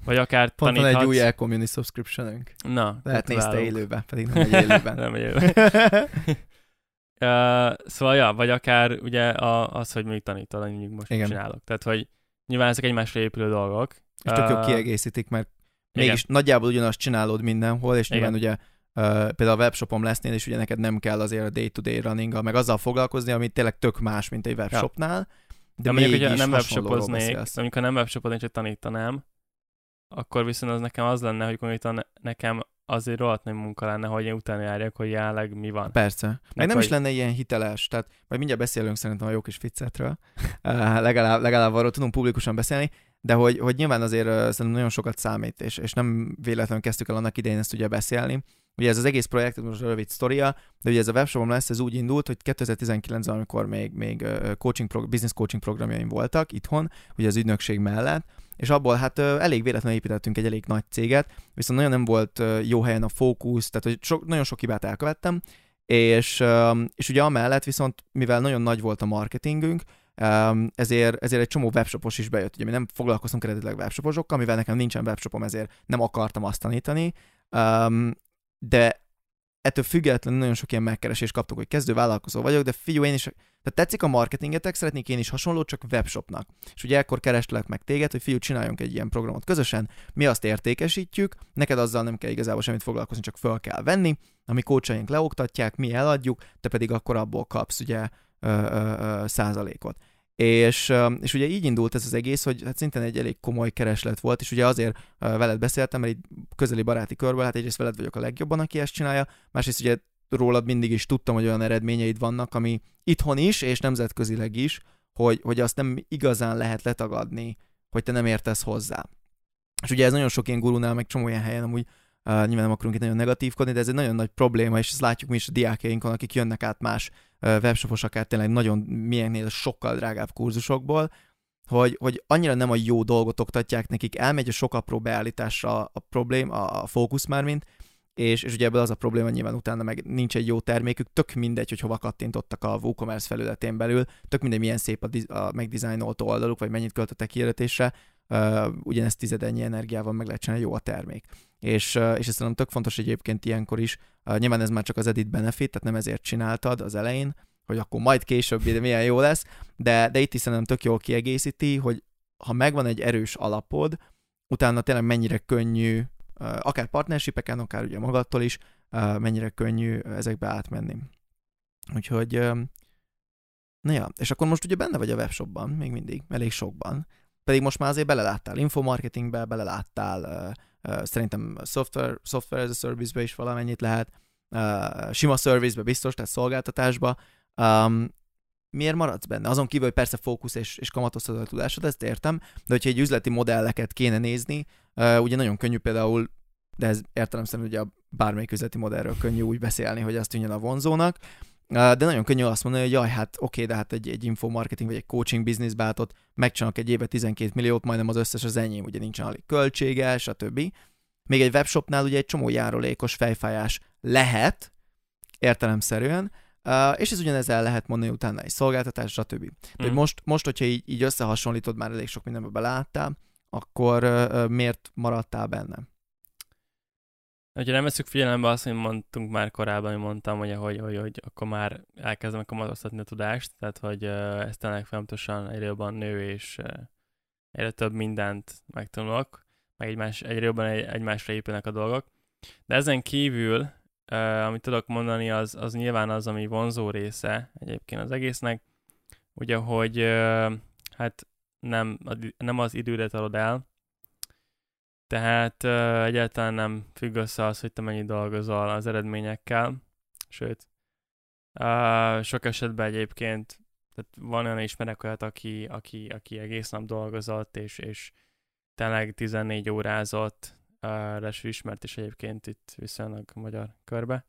vagy akár Pont taníthatsz. van egy új e-community subscription Na, Lehet nézte élőben, pedig nem egy élőben. nem egy élőben. uh, szóval, ja, vagy akár ugye a, az, hogy még tanítod, amit most Igen. csinálok. Tehát, hogy nyilván ezek egymásra épülő dolgok. És tök uh, jó kiegészítik, mert igen. mégis nagyjából ugyanazt csinálod mindenhol, és nyilván ugye Uh, például a webshopom lesznél, és ugye neked nem kell azért a day-to-day running meg azzal foglalkozni, ami tényleg tök más, mint egy webshopnál. De, de mondjuk, hogyha nem webshopoznék, mondjuk, ha nem webshopoznék, csak tanítanám, akkor viszont az nekem az lenne, hogy konkrétan nekem azért rohadt nagy munka lenne, hogy én utána járjak, hogy jelenleg mi van. Persze. Meg nem hogy... is lenne ilyen hiteles, tehát majd mindjárt beszélünk szerintem a jó kis ficcetről, uh, legalább, legalább arról tudunk publikusan beszélni, de hogy, hogy nyilván azért uh, szerintem nagyon sokat számít, és, és nem véletlenül kezdtük el annak idején ezt ugye beszélni. Ugye ez az egész projekt, most rövid sztoria, de ugye ez a webshopom lesz, ez úgy indult, hogy 2019-ben, amikor még, még coaching, business coaching programjaim voltak itthon, ugye az ügynökség mellett, és abból hát elég véletlenül építettünk egy elég nagy céget, viszont nagyon nem volt jó helyen a fókusz, tehát hogy sok, nagyon sok hibát elkövettem, és, és ugye amellett viszont, mivel nagyon nagy volt a marketingünk, ezért, ezért egy csomó webshopos is bejött. Ugye mi nem foglalkoztunk eredetileg webshoposokkal, mivel nekem nincsen webshopom, ezért nem akartam azt tanítani, de ettől függetlenül nagyon sok ilyen megkeresést kaptuk, hogy kezdő vállalkozó vagyok, de fiú, én is tehát tetszik a marketingetek, szeretnék én is hasonló, csak webshopnak. És ugye ekkor kerestelek meg téged, hogy fiú, csináljunk egy ilyen programot közösen, mi azt értékesítjük, neked azzal nem kell igazából semmit foglalkozni, csak föl kell venni, ami kócsaink leoktatják, mi eladjuk, te pedig akkor abból kapsz ugye ö, ö, ö, százalékot. És, és ugye így indult ez az egész, hogy hát szintén egy elég komoly kereslet volt, és ugye azért veled beszéltem, mert így közeli baráti körből, hát egyrészt veled vagyok a legjobban, aki ezt csinálja, másrészt ugye rólad mindig is tudtam, hogy olyan eredményeid vannak, ami itthon is, és nemzetközileg is, hogy, hogy azt nem igazán lehet letagadni, hogy te nem értesz hozzá. És ugye ez nagyon sok ilyen gurunál, meg csomó ilyen helyen amúgy uh, nyilván nem akarunk itt nagyon negatívkodni, de ez egy nagyon nagy probléma, és ezt látjuk mi is a diákjainkon, akik jönnek át más uh, webshopos, akár tényleg nagyon milyennél sokkal drágább kurzusokból, hogy, hogy annyira nem a jó dolgot oktatják nekik, elmegy a sok apró beállításra a problém, a, a fókusz már mint, és, és ugye ebből az a probléma, nyilván utána meg nincs egy jó termékük, tök mindegy, hogy hova kattintottak a WooCommerce felületén belül, tök mindegy, milyen szép a, diz- a megdizájnolt oldaluk, vagy mennyit költöttek kiirdetésre, uh, ugyanezt tizedennyi energiával meg lehet csinálni, jó a termék. És, uh, és ez szerintem tök fontos egyébként ilyenkor is, uh, nyilván ez már csak az edit benefit, tehát nem ezért csináltad az elején, hogy akkor majd később milyen jó lesz, de, de itt is szerintem tök jól kiegészíti, hogy ha megvan egy erős alapod, utána tényleg mennyire könnyű, akár partnershipeken, akár ugye magattól is, mennyire könnyű ezekbe átmenni. Úgyhogy, na ja, és akkor most ugye benne vagy a webshopban, még mindig, elég sokban. Pedig most már azért beleláttál infomarketingbe, beleláttál szerintem software, software as a service-be is valamennyit lehet, sima service-be biztos, tehát szolgáltatásba. Miért maradsz benne? Azon kívül, hogy persze fókusz és, és kamatoztad a tudásod, ezt értem, de hogyha egy üzleti modelleket kéne nézni, ugye nagyon könnyű például, de ez értelemszerűen ugye bármelyik üzleti modellről könnyű úgy beszélni, hogy azt tűnjön a vonzónak, de nagyon könnyű azt mondani, hogy jaj, hát oké, de hát egy, egy infomarketing vagy egy coaching business bátot megcsinálok egy éve 12 milliót, majdnem az összes az enyém, ugye nincsen alig költsége, stb. Még egy webshopnál ugye egy csomó járulékos fejfájás lehet, értelemszerűen, Uh, és ez ugyanezzel lehet mondani utána egy szolgáltatás, stb. De mm. most, most, hogyha így, így összehasonlítod, már elég sok mindenbe beláttál, akkor uh, miért maradtál benne? Ha nem veszük figyelembe azt, hogy mondtunk már korábban, hogy mondtam, hogy, hogy, hogy, hogy akkor már elkezdem kamatoztatni a tudást, tehát hogy uh, ez tényleg folyamatosan egyre jobban nő, és uh, egyre több mindent megtanulok, meg egymás, egyre jobban egy, egymásra épülnek a dolgok. De ezen kívül, uh, amit tudok mondani, az, az nyilván az, ami vonzó része egyébként az egésznek, ugye, hogy uh, hát nem, nem az idődet adod el, tehát uh, egyáltalán nem függ össze az, hogy te mennyit dolgozol az eredményekkel, sőt, uh, sok esetben egyébként tehát van olyan ismerek olyat, aki, aki, aki egész nap dolgozott, és, és tényleg 14 órázott, uh, ismert is egyébként itt viszonylag magyar körbe.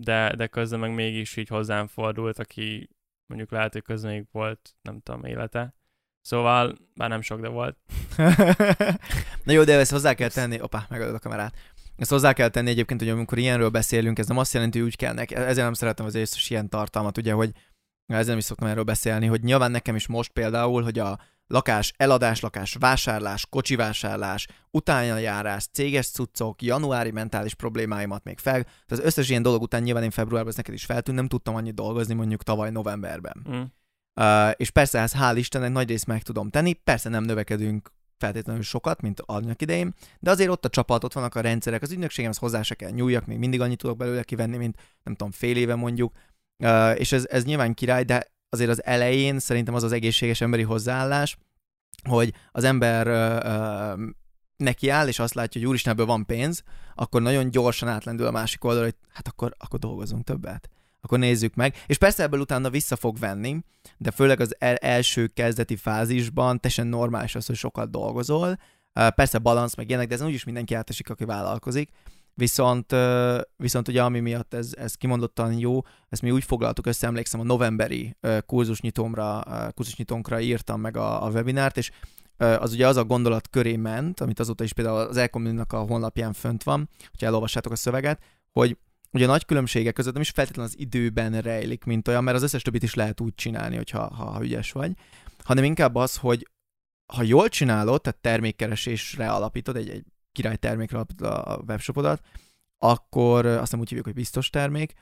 De, de közben meg mégis így hozzám fordult, aki mondjuk lehet, hogy közben még volt, nem tudom, élete, Szóval, már nem sok, de volt. Na jó, de ezt hozzá kell tenni, opá, megadod a kamerát. Ezt hozzá kell tenni egyébként, hogy amikor ilyenről beszélünk, ez nem azt jelenti, hogy úgy kell neki. Ezért nem szeretem az összes ilyen tartalmat, ugye, hogy ezzel is szoktam erről beszélni, hogy nyilván nekem is most például, hogy a lakás eladás, lakás vásárlás, kocsi vásárlás, utánjárás, céges cuccok, januári mentális problémáimat még fel. Tehát az összes ilyen dolog után nyilván én februárban ez neked is feltűnt, nem tudtam annyit dolgozni mondjuk tavaly novemberben. Mm. Uh, és persze ez hál' Istennek nagy részt meg tudom tenni, persze nem növekedünk feltétlenül sokat, mint annak idején, de azért ott a csapat, ott vannak a rendszerek, az ügynökségemhez hozzá se kell nyúljak, még mindig annyit tudok belőle kivenni, mint nem tudom, fél éve mondjuk, uh, és ez, ez nyilván király, de azért az elején szerintem az az egészséges emberi hozzáállás, hogy az ember uh, uh, neki áll, és azt látja, hogy úristen, ebből van pénz, akkor nagyon gyorsan átlendül a másik oldalra, hogy hát akkor, akkor dolgozunk többet akkor nézzük meg. És persze ebből utána vissza fog venni, de főleg az el- első kezdeti fázisban teljesen normális az, hogy sokat dolgozol. Persze balansz meg ilyenek, de ezen úgyis mindenki átesik, aki vállalkozik. Viszont, viszont ugye ami miatt ez, ez kimondottan jó, ezt mi úgy foglaltuk össze, emlékszem a novemberi kurzusnyitómra, kurzusnyitónkra írtam meg a, a webinárt, és az ugye az a gondolat köré ment, amit azóta is például az Elcommunnak a honlapján fönt van, hogyha elolvassátok a szöveget, hogy ugye a nagy különbségek között nem is feltétlenül az időben rejlik, mint olyan, mert az összes többit is lehet úgy csinálni, hogyha ha, ha ügyes vagy, hanem inkább az, hogy ha jól csinálod, tehát termékkeresésre alapítod, egy, egy király termékre alapítod a webshopodat, akkor azt nem úgy hívjuk, hogy biztos termék,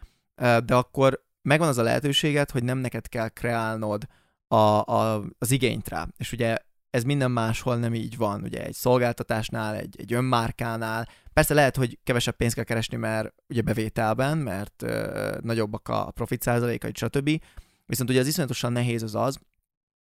de akkor megvan az a lehetőséged, hogy nem neked kell kreálnod a, a, az igényt rá. És ugye ez minden máshol nem így van, ugye egy szolgáltatásnál, egy, egy önmárkánál. Persze lehet, hogy kevesebb pénzt kell keresni, mert ugye bevételben, mert ö, nagyobbak a profit százalékai, stb. Viszont ugye az iszonyatosan nehéz az az,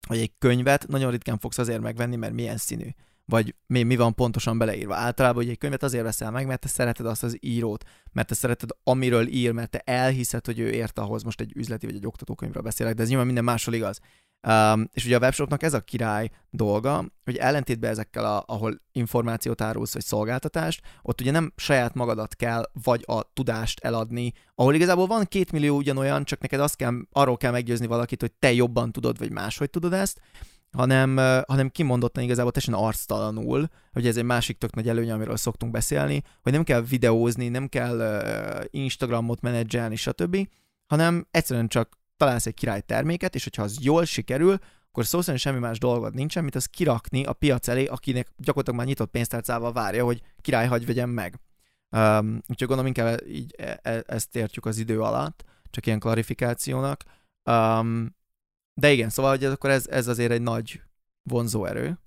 hogy egy könyvet nagyon ritkán fogsz azért megvenni, mert milyen színű vagy mi, mi van pontosan beleírva. Általában hogy egy könyvet azért veszel meg, mert te szereted azt az írót, mert te szereted, amiről ír, mert te elhiszed, hogy ő ért ahhoz, most egy üzleti vagy egy oktatókönyvről beszélek, de ez nyilván minden máshol igaz. Um, és ugye a webshopnak ez a király dolga, hogy ellentétben ezekkel, a, ahol információt árulsz, vagy szolgáltatást, ott ugye nem saját magadat kell, vagy a tudást eladni, ahol igazából van két millió ugyanolyan, csak neked azt kell, arról kell meggyőzni valakit, hogy te jobban tudod, vagy máshogy tudod ezt, hanem, hanem kimondottan igazából teljesen arctalanul, hogy ez egy másik tök nagy előny, amiről szoktunk beszélni, hogy nem kell videózni, nem kell Instagramot menedzselni, stb., hanem egyszerűen csak találsz egy király terméket, és hogyha az jól sikerül, akkor szó szerint semmi más dolgod nincsen, mint az kirakni a piac elé, akinek gyakorlatilag már nyitott pénztárcával várja, hogy király hagy vegyem meg. Um, úgyhogy gondolom inkább így e- e- ezt értjük az idő alatt, csak ilyen klarifikációnak. Um, de igen, szóval hogy ez, akkor ez, ez azért egy nagy vonzó erő.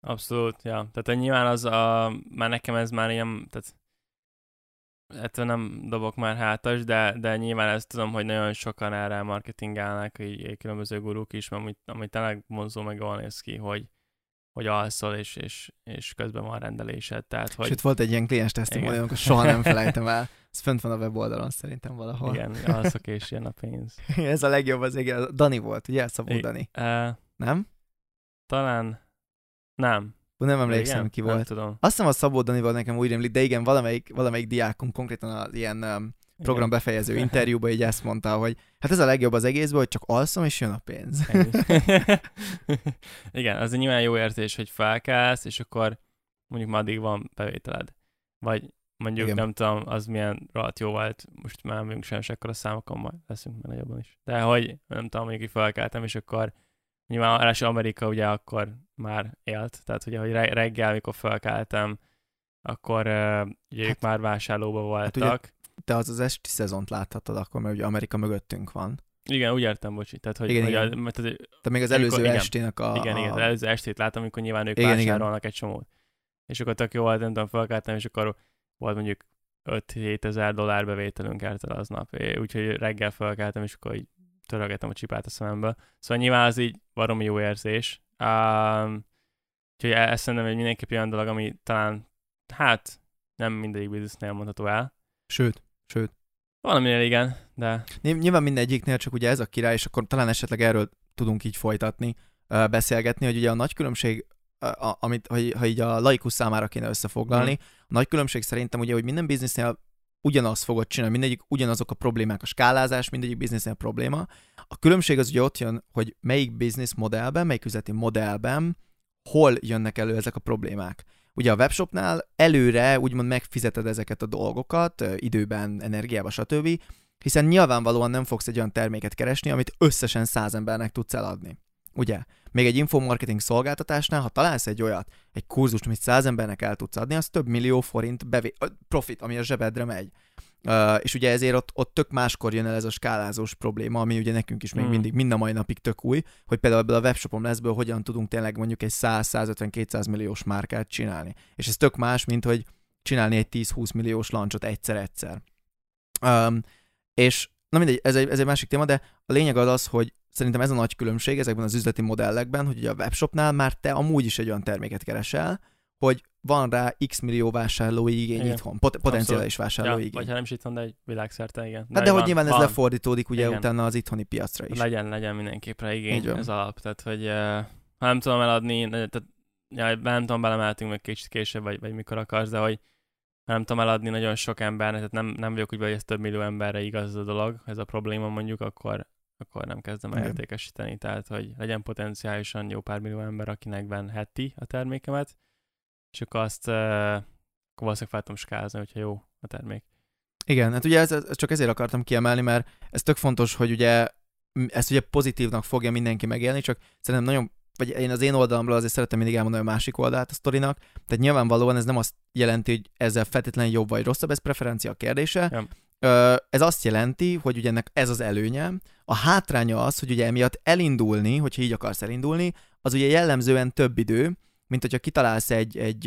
Abszolút, ja. Tehát nyilván az a, már nekem ez már ilyen, tehát ettől nem dobok már hátas, de, de nyilván ezt tudom, hogy nagyon sokan erre marketingálnak, így, így különböző guruk is, amit, amit tényleg vonzó meg jól néz ki, hogy, hogy alszol, és, és, és közben van rendelésed. Tehát, hogy... Sőt, volt egy ilyen kliens testimonium, amikor soha nem felejtem el. Ez fönt van a weboldalon szerintem valahol. Igen, alszok, és jön a pénz. Ez a legjobb az igen. Dani volt, ugye? Szabó I- Dani. Uh, nem? Talán nem. Nem emlékszem, igen? ki volt. Nem tudom. Azt hiszem a Szabó Dani volt nekem úgy rémlik, de igen, valamelyik, valamelyik diákunk konkrétan az ilyen um, program befejező interjúban így ezt mondta, hogy hát ez a legjobb az egészből, hogy csak alszom, és jön a pénz. igen, az egy nyilván jó érzés, hogy felkelsz, és akkor mondjuk már addig van bevételed. Vagy mondjuk Igen. nem tudom, az milyen rohadt jó volt, most már nem sem akkor a számokon, majd leszünk már nagyobban is. De hogy nem tudom, mondjuk így felkeltem, és akkor nyilván első Amerika ugye akkor már élt, tehát ugye, hogy reggel, mikor felkeltem, akkor uh, ugye hát, ők már vásárlóba voltak. Hát ugye, te az az esti szezont láthatod akkor, mert ugye Amerika mögöttünk van. Igen, úgy értem, bocsi. Tehát, hogy, igen, hogy igen. A, mert, tehát, Te még az előző amikor, estének a... Igen, igen, az előző estét látom, amikor nyilván ők igen, vásárolnak igen. egy csomót. És akkor tök jó volt, nem tudom, felkeltem, és akkor volt mondjuk 5-7 ezer dollár bevételünk el aznap. Úgyhogy reggel felkeltem, és akkor így törögetem a csipát a szemembe. Szóval nyilván az így valami jó érzés. Um, úgyhogy e- ezt szerintem egy mindenképp olyan dolog, ami talán, hát nem mindegyik biznisznél mondható el. Sőt, sőt. Valaminél igen, de... Nyilván mindegyiknél csak ugye ez a király, és akkor talán esetleg erről tudunk így folytatni, beszélgetni, hogy ugye a nagy különbség a, amit, ha, ha így a laikus számára kéne összefoglalni, mm. a nagy különbség szerintem ugye, hogy minden biznisznél ugyanazt fogod csinálni, mindegyik ugyanazok a problémák, a skálázás, mindegyik biznisznél probléma. A különbség az ugye ott jön, hogy melyik biznisz modellben, melyik üzleti modellben, hol jönnek elő ezek a problémák. Ugye a webshopnál előre úgymond megfizeted ezeket a dolgokat, időben, energiába, stb., hiszen nyilvánvalóan nem fogsz egy olyan terméket keresni, amit összesen száz embernek tudsz eladni. Ugye? Még egy infomarketing szolgáltatásnál, ha találsz egy olyat, egy kurzust, amit száz embernek el tudsz adni, az több millió forint bevé- profit, ami a zsebedre megy. Uh, és ugye ezért ott, ott tök máskor jön el ez a skálázós probléma, ami ugye nekünk is még mm. mindig, mind a mai napig tök új, hogy például ebből a webshopom leszből hogyan tudunk tényleg mondjuk egy 100-150-200 milliós márkát csinálni. És ez tök más, mint hogy csinálni egy 10-20 milliós lancsot egyszer-egyszer. Um, és na mindegy, ez egy, ez egy másik téma, de a lényeg az az, hogy Szerintem ez a nagy különbség ezekben az üzleti modellekben, hogy ugye a webshopnál már te amúgy is egy olyan terméket keresel, hogy van rá x millió vásárlói igény igen. itthon, pot- potenciális vásárlói ja, igény. Vagy ha nem is itthon, de egy világszerte, igen. De, hát de hogy nyilván van. ez lefordítódik ugye igen. utána az itthoni piacra is. Legyen, legyen mindenképpen igény, ez alap. Tehát, hogy uh, ha nem tudom eladni, tehát ja, nem tudom, belemeltünk meg kicsit később, vagy, vagy mikor akarsz, de hogy nem tudom eladni nagyon sok embernek, tehát nem, nem vagyok úgy, hogy ez több millió emberre igaz a dolog, ez a probléma mondjuk, akkor, akkor nem kezdem el értékesíteni. Tehát, hogy legyen potenciálisan jó pár millió ember, akinek venheti a termékemet, és akkor azt uh, valószínűleg fel tudom skázni, hogyha jó a termék. Igen, hát ugye ez, ez csak ezért akartam kiemelni, mert ez tök fontos, hogy ugye ezt ugye pozitívnak fogja mindenki megélni, csak szerintem nagyon vagy én az én oldalamról azért szeretem mindig elmondani a másik oldalt a sztorinak, tehát nyilvánvalóan ez nem azt jelenti, hogy ezzel feltétlenül jobb vagy rosszabb, ez preferencia kérdése, ja. Ez azt jelenti, hogy ugye ennek ez az előnye. A hátránya az, hogy ugye emiatt elindulni, hogyha így akarsz elindulni, az ugye jellemzően több idő, mint hogyha kitalálsz egy, egy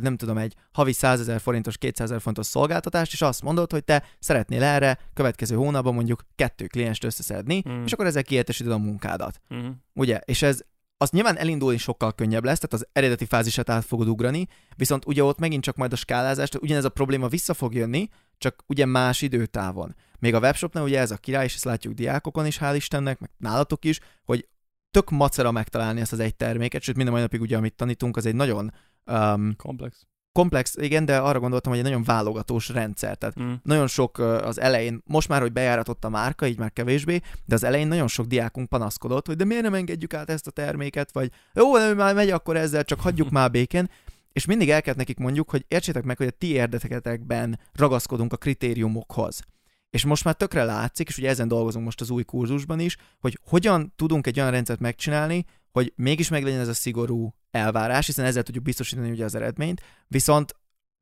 nem tudom, egy havi 100 ezer forintos, 200 ezer forintos szolgáltatást, és azt mondod, hogy te szeretnél erre következő hónapban mondjuk kettő klienst összeszedni, mm. és akkor ezzel kiértesíted a munkádat. Mm. Ugye? És ez az nyilván elindulni sokkal könnyebb lesz, tehát az eredeti fázisát át fogod ugrani, viszont ugye ott megint csak majd a skálázást, ugyanez a probléma vissza fog jönni, csak ugye más időtávon. Még a webshopnál ugye ez a király, és ezt látjuk diákokon is, hál' Istennek, meg nálatok is, hogy tök macera megtalálni ezt az egy terméket, sőt minden mai napig ugye, amit tanítunk, az egy nagyon um, komplex komplex, igen, de arra gondoltam, hogy egy nagyon válogatós rendszer. Tehát mm. nagyon sok az elején, most már, hogy bejáratott a márka, így már kevésbé, de az elején nagyon sok diákunk panaszkodott, hogy de miért nem engedjük át ezt a terméket, vagy jó, nem, már megy akkor ezzel, csak hagyjuk már békén. És mindig el kell nekik mondjuk, hogy értsétek meg, hogy a ti érdeketekben ragaszkodunk a kritériumokhoz. És most már tökre látszik, és ugye ezen dolgozunk most az új kurzusban is, hogy hogyan tudunk egy olyan rendszert megcsinálni, hogy mégis meglegyen ez a szigorú elvárás, hiszen ezzel tudjuk biztosítani ugye az eredményt, viszont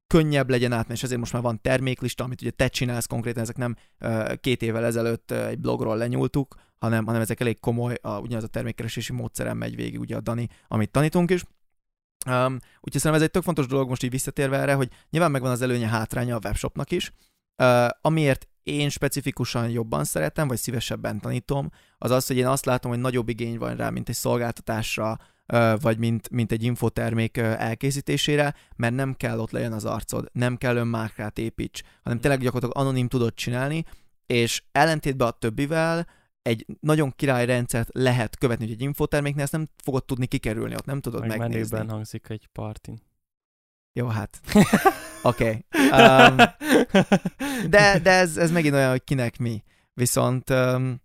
könnyebb legyen átmenni, és ezért most már van terméklista, amit ugye te csinálsz konkrétan, ezek nem uh, két évvel ezelőtt uh, egy blogról lenyúltuk, hanem, hanem ezek elég komoly, a, ugyanaz a termékkeresési módszerem megy végig ugye a Dani, amit tanítunk is. Um, úgyhogy szerintem ez egy tök fontos dolog most így visszatérve erre, hogy nyilván megvan az előnye hátránya a webshopnak is, uh, amiért én specifikusan jobban szeretem, vagy szívesebben tanítom, az az, hogy én azt látom, hogy nagyobb igény van rá, mint egy szolgáltatásra, vagy mint, mint egy infotermék elkészítésére, mert nem kell ott legyen az arcod, nem kell önmárkát építs, hanem tényleg gyakorlatilag anonim tudod csinálni, és ellentétben a többivel egy nagyon király rendszert lehet követni, hogy egy infoterméknél ezt nem fogod tudni kikerülni, ott nem tudod Meg megnézni. hangzik egy partin. Jó, hát. Oké. Okay. Um, de de ez, ez megint olyan, hogy kinek mi. Viszont um,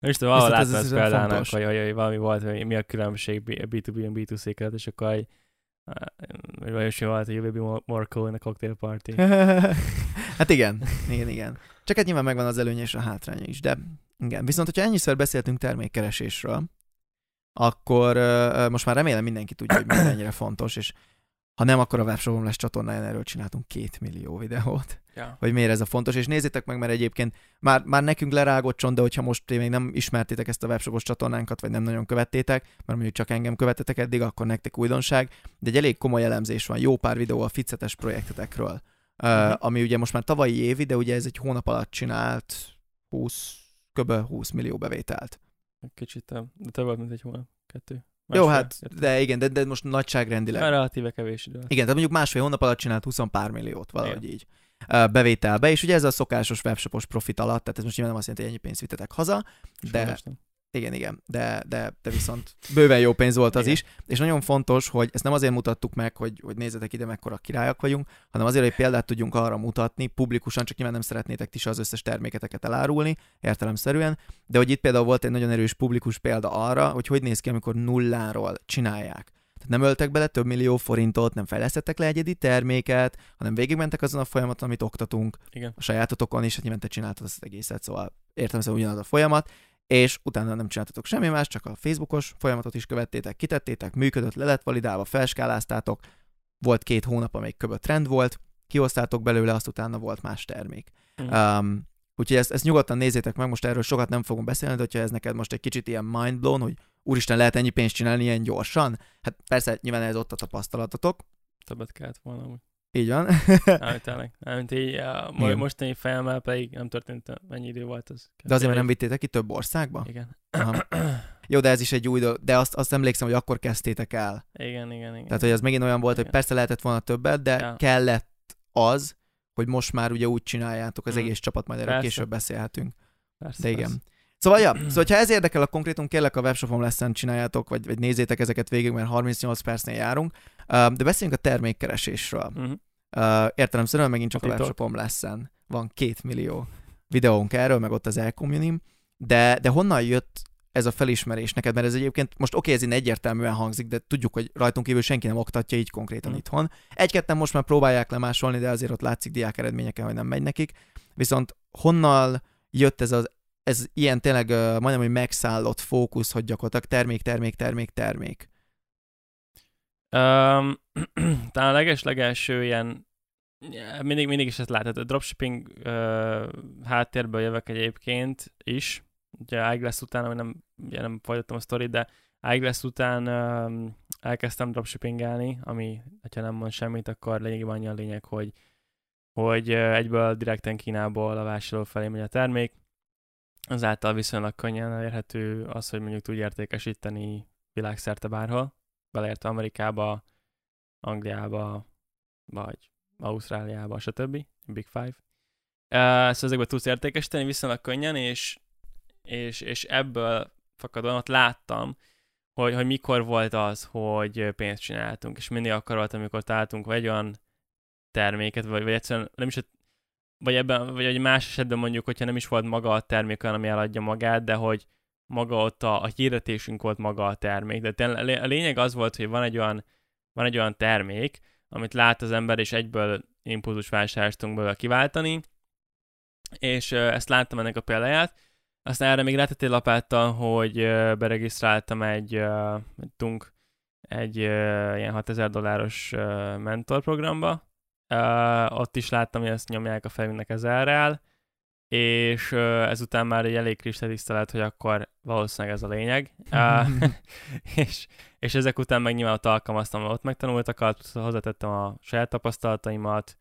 És te valahol láttad ezt példának, hogy, hogy, hogy, valami volt, hogy mi a különbség B2B és B2C között, és akkor hogy vagy vajon volt, hogy you'll be more cool in a cocktail party. hát igen, igen, igen. Csak hát nyilván megvan az előnye és a hátránya is, de igen. Viszont, hogyha ennyiszer beszéltünk termékkeresésről, akkor uh, most már remélem mindenki tudja, hogy mennyire fontos, és ha nem, akkor a webshopom lesz csatornáján erről csináltunk két millió videót, ja. hogy miért ez a fontos, és nézzétek meg, mert egyébként már, már nekünk lerágott csont, de hogyha most még nem ismertétek ezt a webshopos csatornánkat, vagy nem nagyon követtétek, mert mondjuk csak engem követetek eddig, akkor nektek újdonság, de egy elég komoly elemzés van, jó pár videó a ficetes projektetekről, uh, ami ugye most már tavalyi évi, de ugye ez egy hónap alatt csinált 20, kb. 20 millió bevételt. Kicsit, de több mint egy hónap, kettő. Másfél, Jó, hát, értem. de igen, de, de most nagyságrendileg. Már relatíve kevés idő. Igen, tehát mondjuk másfél hónap alatt csinált 20 pár milliót, valahogy igen. így bevételbe, és ugye ez a szokásos webshopos profit alatt, tehát ez most nyilván nem azt jelenti, hogy ennyi pénzt vitetek haza, de, igen, igen, de, de, de viszont bőven jó pénz volt az igen. is, és nagyon fontos, hogy ezt nem azért mutattuk meg, hogy, hogy nézzetek ide, mekkora királyak vagyunk, hanem azért, hogy példát tudjunk arra mutatni, publikusan, csak nyilván nem szeretnétek ti az összes terméketeket elárulni, értelemszerűen, de hogy itt például volt egy nagyon erős publikus példa arra, hogy hogy néz ki, amikor nulláról csinálják. Tehát nem öltek bele több millió forintot, nem fejlesztettek le egyedi terméket, hanem végigmentek azon a folyamaton, amit oktatunk Igen. a sajátotokon, és hát nyilván te csináltad ezt az egészet, szóval értem, hogy ugyanaz a folyamat, és utána nem csináltatok semmi más, csak a Facebookos folyamatot is követtétek, kitettétek, működött, le lett validálva, felskáláztátok, volt két hónap, amelyik köbött trend volt, kihoztátok belőle, azt utána volt más termék. Mm. Um, úgyhogy ezt, ezt nyugodtan nézzétek meg, most erről sokat nem fogunk beszélni, de hogyha ez neked most egy kicsit ilyen mindblown, hogy úristen, lehet ennyi pénzt csinálni ilyen gyorsan? Hát persze, nyilván ez ott a tapasztalatotok. Többet kellett volna így van. nem, tényleg. Nem, így, a mostani fejemmel pedig nem történt, mennyi idő volt az. De azért, mert nem vittétek ki több országba? Igen. Aha. Jó, de ez is egy új dolog, de azt, azt emlékszem, hogy akkor kezdtétek el. Igen, igen, igen. Tehát, hogy ez megint olyan volt, igen. hogy persze lehetett volna többet, de ja. kellett az, hogy most már ugye úgy csináljátok az mm. egész csapat, majd erről persze. később beszélhetünk. Persze, de igen. Persze. Szóval, ja, szóval, ha ez érdekel a konkrétum, kérlek a webshopon leszen csináljátok, vagy, vagy nézzétek ezeket végig, mert 38 percnél járunk. De beszéljünk a termékkeresésről. Uh-huh. Uh, értelemszerűen megint csak a, a webshopom leszen. Van két millió videónk erről, meg ott az elcommunim, de, de honnan jött ez a felismerés neked? Mert ez egyébként, most oké, okay, ez egyértelműen hangzik, de tudjuk, hogy rajtunk kívül senki nem oktatja így konkrétan mm. itthon. Egy-ketten most már próbálják lemásolni, de azért ott látszik diák eredményeken, hogy nem megy nekik. Viszont honnan jött ez az ez ilyen tényleg uh, majdnem, hogy megszállott fókusz, hogy gyakorlatilag termék, termék, termék, termék. Um, talán a leges-legelső ilyen, mindig, mindig is ezt látod, a dropshipping uh, háttérből jövök egyébként is, ugye Eyeglass után, hogy nem, ugye nem folytattam a sztorit, de Eyeglass után uh, elkezdtem dropshippingelni, ami, ha nem mond semmit, akkor lényegében annyi a lényeg, hogy, hogy egyből direkten Kínából a vásárló felé megy a termék, azáltal viszonylag könnyen elérhető az, hogy mondjuk tudj értékesíteni világszerte bárhol, beleértve Amerikába, Angliába, vagy Ausztráliába, stb. Big Five. Uh, szóval ezekben tudsz értékesíteni viszonylag könnyen, és, és, és ebből fakadóan ott láttam, hogy, hogy mikor volt az, hogy pénzt csináltunk, és mindig akkor volt, amikor találtunk vagy olyan terméket, vagy, vagy egyszerűen nem is vagy ebben, vagy egy más esetben mondjuk, hogyha nem is volt maga a termék olyan, ami eladja magát, de hogy maga ott a, a hirdetésünk volt maga a termék. De a lényeg az volt, hogy van egy olyan, van egy olyan termék, amit lát az ember, és egyből impulzus vásárlástunk belőle kiváltani, és ezt láttam ennek a példáját. Aztán erre még rátettél lapáttal, hogy beregisztráltam egy tunk, egy ilyen 6000 dolláros mentorprogramba, uh, ott is láttam, hogy ezt nyomják a felünknek ezerrel, és uh, ezután már egy elég kristálytiszta lett, hogy akkor valószínűleg ez a lényeg. uh, és, és ezek után meg nyilván ott alkalmaztam ott megtanultakat, hozzátettem a saját tapasztalataimat,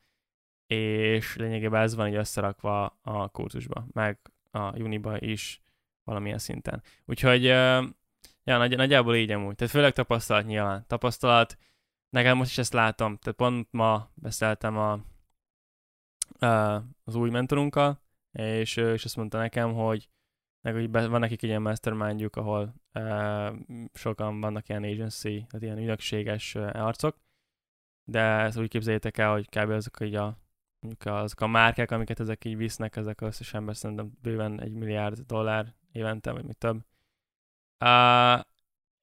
és lényegében ez van így összerakva a kurzusba, meg a Uniba is valamilyen szinten. Úgyhogy uh, ja, nagy, nagyjából így amúgy. Tehát főleg tapasztalat nyilván. Tapasztalat, nekem most is ezt látom. Tehát pont ma beszéltem a, uh, az új mentorunkkal, és, és azt mondta nekem, hogy hogy van nekik egy ilyen mastermindjuk, ahol uh, sokan vannak ilyen agency, tehát ilyen ügynökséges uh, arcok, de ezt úgy képzeljétek el, hogy kb. azok így a mondjuk azok a márkák, amiket ezek így visznek, ezek összesen szerintem bőven egy milliárd dollár évente, vagy még több. Uh,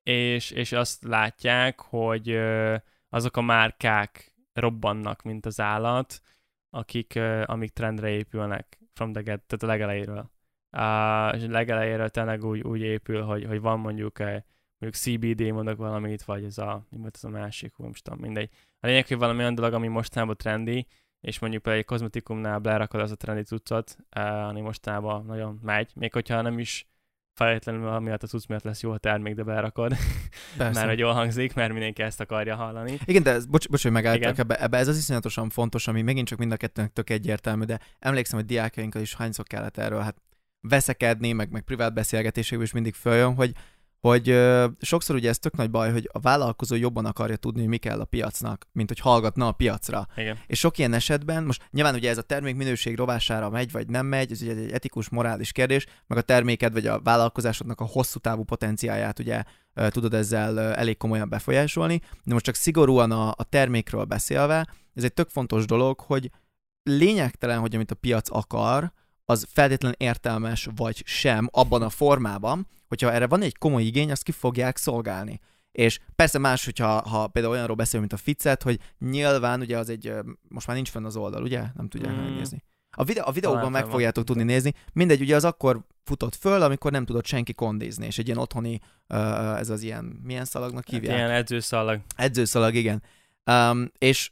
és, és azt látják, hogy uh, azok a márkák robbannak, mint az állat, akik, amik trendre épülnek from the get, tehát a legelejéről. Uh, és a legelejéről tényleg úgy, úgy épül, hogy, hogy van mondjuk mondjuk CBD mondok valamit, vagy ez a, mi volt ez a másik, nem tudom, mindegy. A lényeg, hogy valami olyan dolog, ami mostanában trendi, és mondjuk például egy kozmetikumnál belerakod az a trendi cuccot, ami mostanában nagyon megy, még hogyha nem is feltétlenül amiatt a cucc miatt lesz jó a termék, de berakod. mert hogy jól hangzik, mert mindenki ezt akarja hallani. Igen, de ez, bocs, bocs hogy megálltak, ebbe, ebbe, ez az iszonyatosan fontos, ami megint csak mind a kettőnek tök egyértelmű, de emlékszem, hogy diákjainkkal is hányszor kellett erről hát veszekedni, meg, meg privát beszélgetésekből is mindig följön, hogy hogy ö, sokszor ugye ez tök nagy baj, hogy a vállalkozó jobban akarja tudni, hogy mi kell a piacnak, mint hogy hallgatna a piacra. Igen. És sok ilyen esetben, most nyilván ugye ez a termék minőség rovására megy, vagy nem megy, ez ugye egy etikus, morális kérdés, meg a terméked vagy a vállalkozásodnak a hosszú távú potenciáját ugye ö, tudod ezzel ö, elég komolyan befolyásolni, de most csak szigorúan a, a termékről beszélve, ez egy tök fontos dolog, hogy lényegtelen, hogy amit a piac akar, az feltétlenül értelmes vagy sem abban a formában, hogyha erre van egy komoly igény, azt ki fogják szolgálni. És persze más, hogyha ha például olyanról beszélünk, mint a Ficet, hogy nyilván ugye az egy, most már nincs fenn az oldal, ugye? Nem tudják mm. megnézni. A, videó, a videóban Talán meg fogjátok tudni nézni. Mindegy, ugye az akkor futott föl, amikor nem tudott senki kondízni, és egy ilyen otthoni, ez az ilyen, milyen szalagnak hát hívják? Hát ilyen edzőszalag. Edzőszalag, igen. Um, és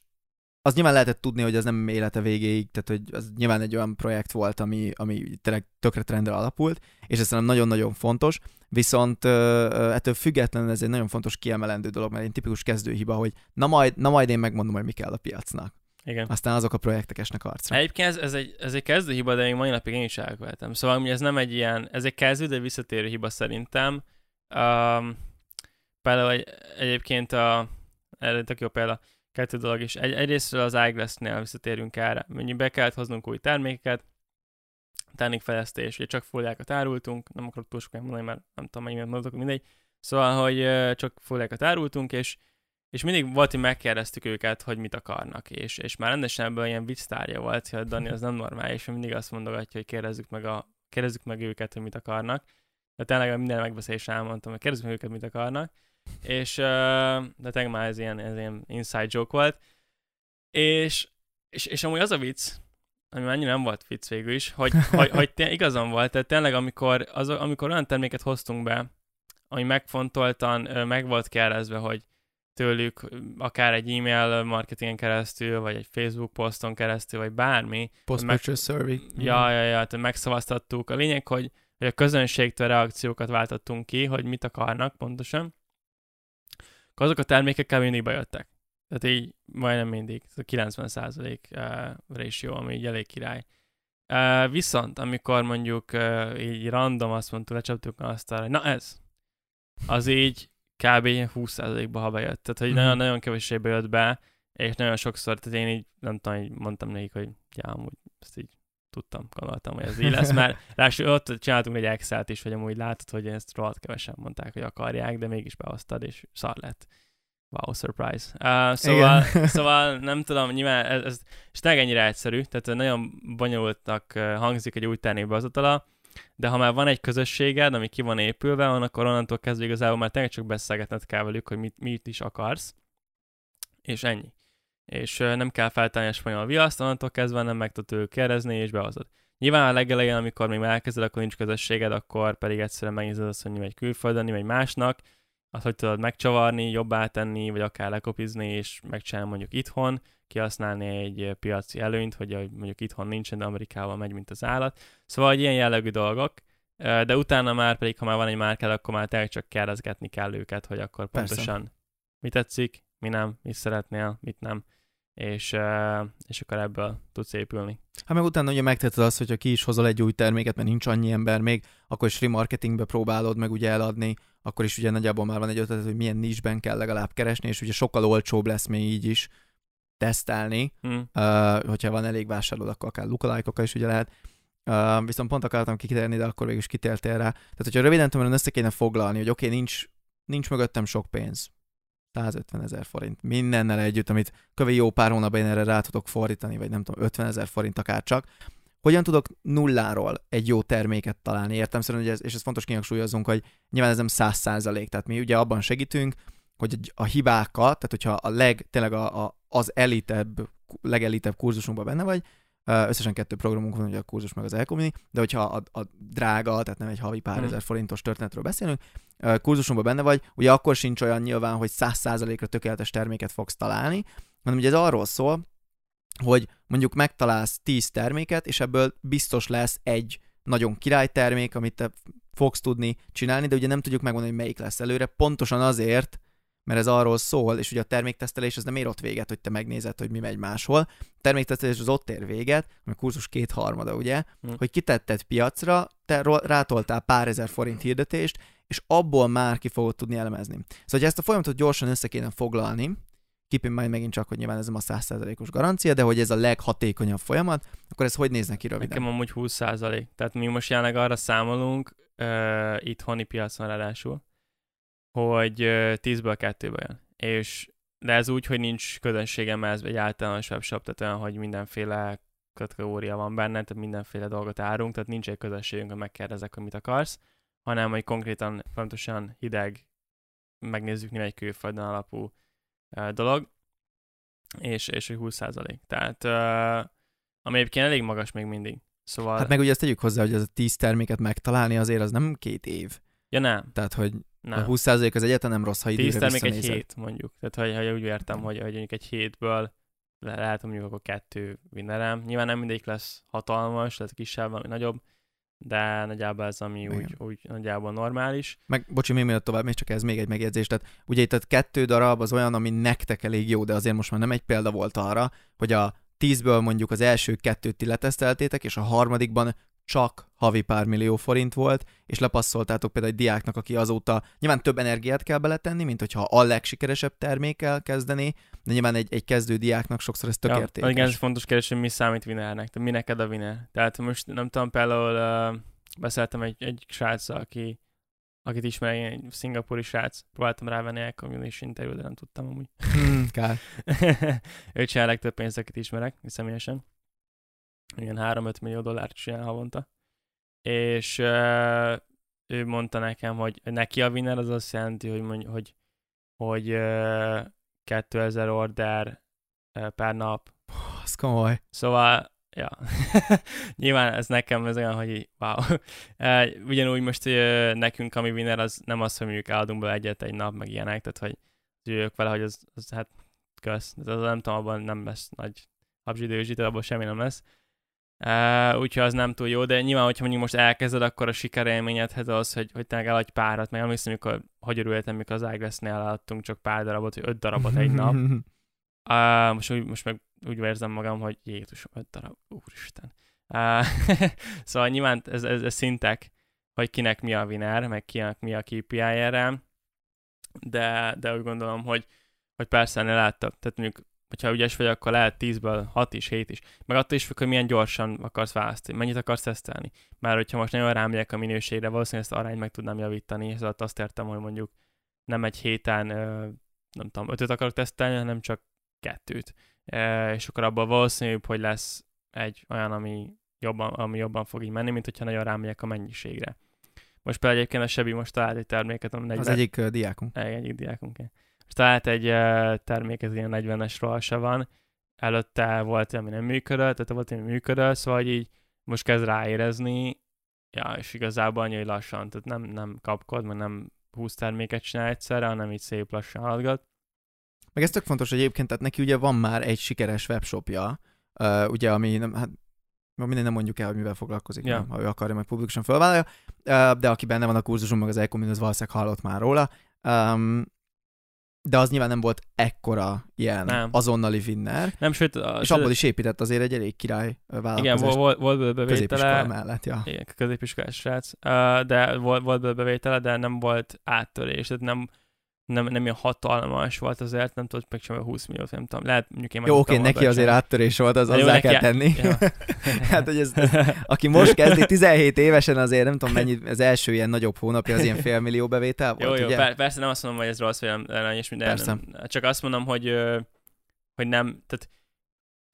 az nyilván lehetett tudni, hogy az nem élete végéig, tehát hogy az nyilván egy olyan projekt volt, ami, ami tényleg tökre trendre alapult, és ez szerintem nagyon-nagyon fontos, viszont ettől függetlenül ez egy nagyon fontos kiemelendő dolog, mert egy tipikus kezdőhiba, hogy na majd, na majd én megmondom, hogy mi kell a piacnak. Igen. Aztán azok a projektek esnek arcra. Egyébként ez, ez, egy, ez egy kezdőhiba, de még mai napig én is elkövetem. Szóval ez nem egy ilyen, ez egy kezdő, de visszatérő hiba szerintem. Um, például egy, egyébként a, erre tök jó példa, kettő dolog is. Egy, egyrésztről az iGlass-nél visszatérünk erre. Mondjuk be kellett hoznunk új termékeket, termékfejlesztés, ugye csak fóliákat árultunk, nem akarok túl sokat mondani, mert nem tudom, mennyire mondok, mindegy. Szóval, hogy csak fóliákat árultunk, és, és mindig volt, hogy megkérdeztük őket, hogy mit akarnak, és, és már rendesen ebből ilyen vicc volt, hogy Dani az nem normális, és mindig azt mondogatja, hogy kérdezzük meg, a, kérdezzük meg őket, hogy mit akarnak. De tényleg minden megbeszélés elmondtam, hogy kérdezzük meg őket, mit akarnak és de tényleg már ez ilyen, ez ilyen inside joke volt, és, és, és amúgy az a vicc, ami annyira nem volt vicc végül is, hogy, hogy, hogy té- igazam volt, tehát tényleg amikor, az, amikor olyan terméket hoztunk be, ami megfontoltan meg volt kérdezve, hogy tőlük akár egy e-mail marketingen keresztül, vagy egy Facebook poszton keresztül, vagy bármi. Post-purchase survey. Ja, ja, ja, tehát megszavaztattuk. A lényeg, hogy, hogy a közönségtől reakciókat váltottunk ki, hogy mit akarnak pontosan azok a termékek kb. mindig bejöttek. Tehát így majdnem mindig, ez a 90% uh, ratio, ami így elég király. Uh, viszont, amikor mondjuk uh, így random azt mondtuk, lecsaptuk azt hogy na ez, az így kb. 20%-ba ha bejött. Tehát, hogy mm-hmm. nagyon-nagyon kevésbé bejött be, és nagyon sokszor, tehát én így, nem tudom, így mondtam nekik, hogy ja, amúgy ezt így tudtam, gondoltam, hogy ez így lesz, mert ráadásul ott csináltunk egy Excel-t is, hogy amúgy látod, hogy ezt rohadt kevesen mondták, hogy akarják, de mégis behoztad, és szar lett. Wow, surprise. Uh, szóval, szóval nem tudom, nyilván ez, ez és ennyire egyszerű, tehát nagyon bonyolultnak hangzik egy új termékbehozatala, de ha már van egy közösséged, ami ki van épülve, akkor onnantól kezdve igazából már tényleg csak beszélgetned kell velük, hogy mit, mit is akarsz, és ennyi és nem kell feltenni a spanyol viaszt, onnantól kezdve nem meg tudod kérdezni, és behozod. Nyilván a legelején, amikor még elkezded, akkor nincs közösséged, akkor pedig egyszerűen megnézed azt, hogy megy külföldön, vagy másnak, azt hogy tudod megcsavarni, jobbá tenni, vagy akár lekopizni, és megcsinálni mondjuk itthon, kihasználni egy piaci előnyt, hogy mondjuk itthon nincsen, de Amerikában megy, mint az állat. Szóval egy ilyen jellegű dolgok, de utána már pedig, ha már van egy márkád, akkor már tényleg csak kérdezgetni kell őket, hogy akkor Persze. pontosan mi tetszik, mi nem, mit szeretnél, mit nem és, és akkor ebből tudsz épülni. Hát meg utána ugye megteheted azt, hogyha ki is hozol egy új terméket, mert nincs annyi ember még, akkor is remarketingbe próbálod meg ugye eladni, akkor is ugye nagyjából már van egy ötlet, hogy milyen nisben kell legalább keresni, és ugye sokkal olcsóbb lesz még így is tesztelni, hmm. uh, hogyha van elég vásárlód, akkor akár lookalike is ugye lehet. Uh, viszont pont akartam kikiterni, de akkor végül is kitértél rá. Tehát, hogyha röviden tudom, össze kéne foglalni, hogy oké, okay, nincs, nincs mögöttem sok pénz, 150 ezer forint mindennel együtt, amit kövi jó pár hónapban én erre rá tudok fordítani, vagy nem tudom, 50 ezer forint akár csak. Hogyan tudok nulláról egy jó terméket találni? Értem szerint, hogy ez, és ez fontos kihangsúlyozunk, hogy nyilván ez nem száz százalék, tehát mi ugye abban segítünk, hogy a hibákat, tehát hogyha a leg, tényleg a, a, az elitebb, legelitebb kurzusunkban benne vagy, Összesen kettő programunk van, ugye a kurzus meg az elkomini, de hogyha a, a drága, tehát nem egy havi pár hmm. ezer forintos történetről beszélünk, kurzusunkban benne vagy, ugye akkor sincs olyan nyilván, hogy száz százalékra tökéletes terméket fogsz találni, hanem ugye ez arról szól, hogy mondjuk megtalálsz 10 terméket, és ebből biztos lesz egy nagyon király termék, amit te fogsz tudni csinálni, de ugye nem tudjuk megmondani, hogy melyik lesz előre, pontosan azért, mert ez arról szól, és ugye a terméktesztelés ez nem ér ott véget, hogy te megnézed, hogy mi megy máshol. A terméktesztelés az ott ér véget, ami a kurzus kétharmada, ugye, hmm. hogy kitetted piacra, te rátoltál pár ezer forint hirdetést, és abból már ki fogod tudni elemezni. Szóval, hogy ezt a folyamatot gyorsan össze kéne foglalni, keep mind megint csak, hogy nyilván ez nem a 100%-os garancia, de hogy ez a leghatékonyabb folyamat, akkor ez hogy néz neki röviden? Nekem amúgy 20%. Tehát mi most jelenleg arra számolunk, uh, itthoni piacon ráadásul, hogy 10-ből 2 jön. És de ez úgy, hogy nincs közönségem ez egy általános webshop, tehát olyan, hogy mindenféle kategória van benne, tehát mindenféle dolgot árunk, tehát nincs egy közönségünk, hogy megkérdezek, hogy mit akarsz, hanem hogy konkrétan fontosan hideg, megnézzük mi egy külföldön alapú uh, dolog, és, és hogy 20% Tehát, uh, ami egyébként elég magas még mindig. Szóval... Hát meg ugye ezt tegyük hozzá, hogy ez a 10 terméket megtalálni azért az nem két év. Ja nem. Tehát, hogy nem. A 20% az egyetlen nem rossz, ha időre 10 termék egy hét, mondjuk. Tehát, hogy, hogy úgy értem, hogy, hogy mondjuk egy hétből le, lehet, mondjuk akkor kettő winnerem. Nyilván nem mindig lesz hatalmas, lehet kisebb, valami nagyobb, de nagyjából ez, ami úgy, úgy, nagyjából normális. Meg, bocsi, még mielőtt tovább, még csak ez még egy megjegyzés. Tehát ugye itt a kettő darab az olyan, ami nektek elég jó, de azért most már nem egy példa volt arra, hogy a tízből mondjuk az első kettőt ti leteszteltétek, és a harmadikban csak havi pár millió forint volt, és lepasszoltátok például egy diáknak, aki azóta nyilván több energiát kell beletenni, mint hogyha a legsikeresebb termékkel kezdeni, de nyilván egy, egy kezdő diáknak sokszor ez tök ja. Igen, ez fontos kérdés, hogy mi számít winnernek, tehát mi neked a winner. Tehát most nem tudom, például uh, beszéltem egy, egy sráccal, aki akit ismer, egy szingapúri srác, próbáltam rávenni el community interjú, de nem tudtam amúgy. Hmm, kár. ő csinál legtöbb pénzt, akit ismerek, személyesen ilyen 3-5 millió dollárt csinál havonta. És uh, ő mondta nekem, hogy neki a winner az azt jelenti, hogy, mondj, hogy, hogy uh, 2000 order uh, per nap. Az komoly. Szóval, ja, nyilván ez nekem ez olyan, hogy wow. Uh, ugyanúgy most uh, nekünk, ami winner, az nem az, hogy mondjuk eladunk be egyet egy nap, meg ilyenek, tehát hogy jöjjök vele, hogy az, az hát kösz. Az, nem tudom, abban nem lesz nagy habzsidőzsit, abban semmi nem lesz. Uh, úgyhogy az nem túl jó, de nyilván, hogyha mondjuk most elkezded, akkor a sikerélményedhez az, hogy, hogy te eladj párat, meg emlékszem, amikor hogy örültem, mikor az Ágresznél eladtunk csak pár darabot, vagy öt darabot egy nap. Uh, most, úgy, most meg úgy érzem magam, hogy Jézus, öt darab, úristen. Uh, szóval nyilván ez, ez, ez szintek, hogy kinek mi a winner, meg kinek mi a KPI erre, de, de úgy gondolom, hogy, hogy persze ne láttak. Tehát mondjuk hogyha ügyes vagy, akkor lehet 10-ből 6 is, 7 is. Meg attól is függ, hogy milyen gyorsan akarsz választani, mennyit akarsz tesztelni. Már hogyha most nagyon rámegyek a minőségre, valószínűleg ezt arányt meg tudnám javítani, szóval azt értem, hogy mondjuk nem egy héten, nem tudom, ötöt akarok tesztelni, hanem csak kettőt. És akkor abban valószínűbb, hogy lesz egy olyan, ami jobban, ami jobban fog így menni, mint hogyha nagyon rámegyek a mennyiségre. Most például egyébként a Sebi most talált egy terméket, ami 40... Az egyik uh, diákunk. Egyik diákunk, talált egy termék, ez ilyen 40-es rohasa van, előtte volt, ami nem működött, tehát volt, ami működött, szóval így most kezd ráérezni, ja, és igazából annyi, hogy lassan, tehát nem, nem kapkod, meg nem 20 terméket csinál egyszerre, hanem így szép lassan haladgat. Meg ez tök fontos egyébként, tehát neki ugye van már egy sikeres webshopja, uh, ugye, ami nem, hát minden nem mondjuk el, hogy mivel foglalkozik, Ja. nem, ha ő akarja, majd publikusan felvállalja, uh, de aki benne van a kurzuson, meg az Ecomin, az valószínűleg hallott már róla. Um, de az nyilván nem volt ekkora ilyen Nem. azonnali winner, Nem, sőt, a, és abból is épített azért egy elég király ö, igen, volt, volt, belőle középiskola bevétele, mellett, ja. igen, középiskolás srác, uh, de volt, volt bevétele, de nem volt áttörés, tehát nem, nem, nem ilyen hatalmas volt azért, nem tudott meg sem 20 milliót, nem tudom, lehet mondjuk én Jó, oké, megtudtam neki azért sem. áttörés volt, az hozzá kell tenni. Ja. hát, hogy ez, ez, aki most kezdi 17 évesen, azért nem tudom mennyi, az első ilyen nagyobb hónapja az ilyen félmillió bevétel volt, Jó, jó, ugye? per- persze nem azt mondom, hogy ez rossz, vagy nem, nem és minden. Persze. Nem, csak azt mondom, hogy, hogy nem, tehát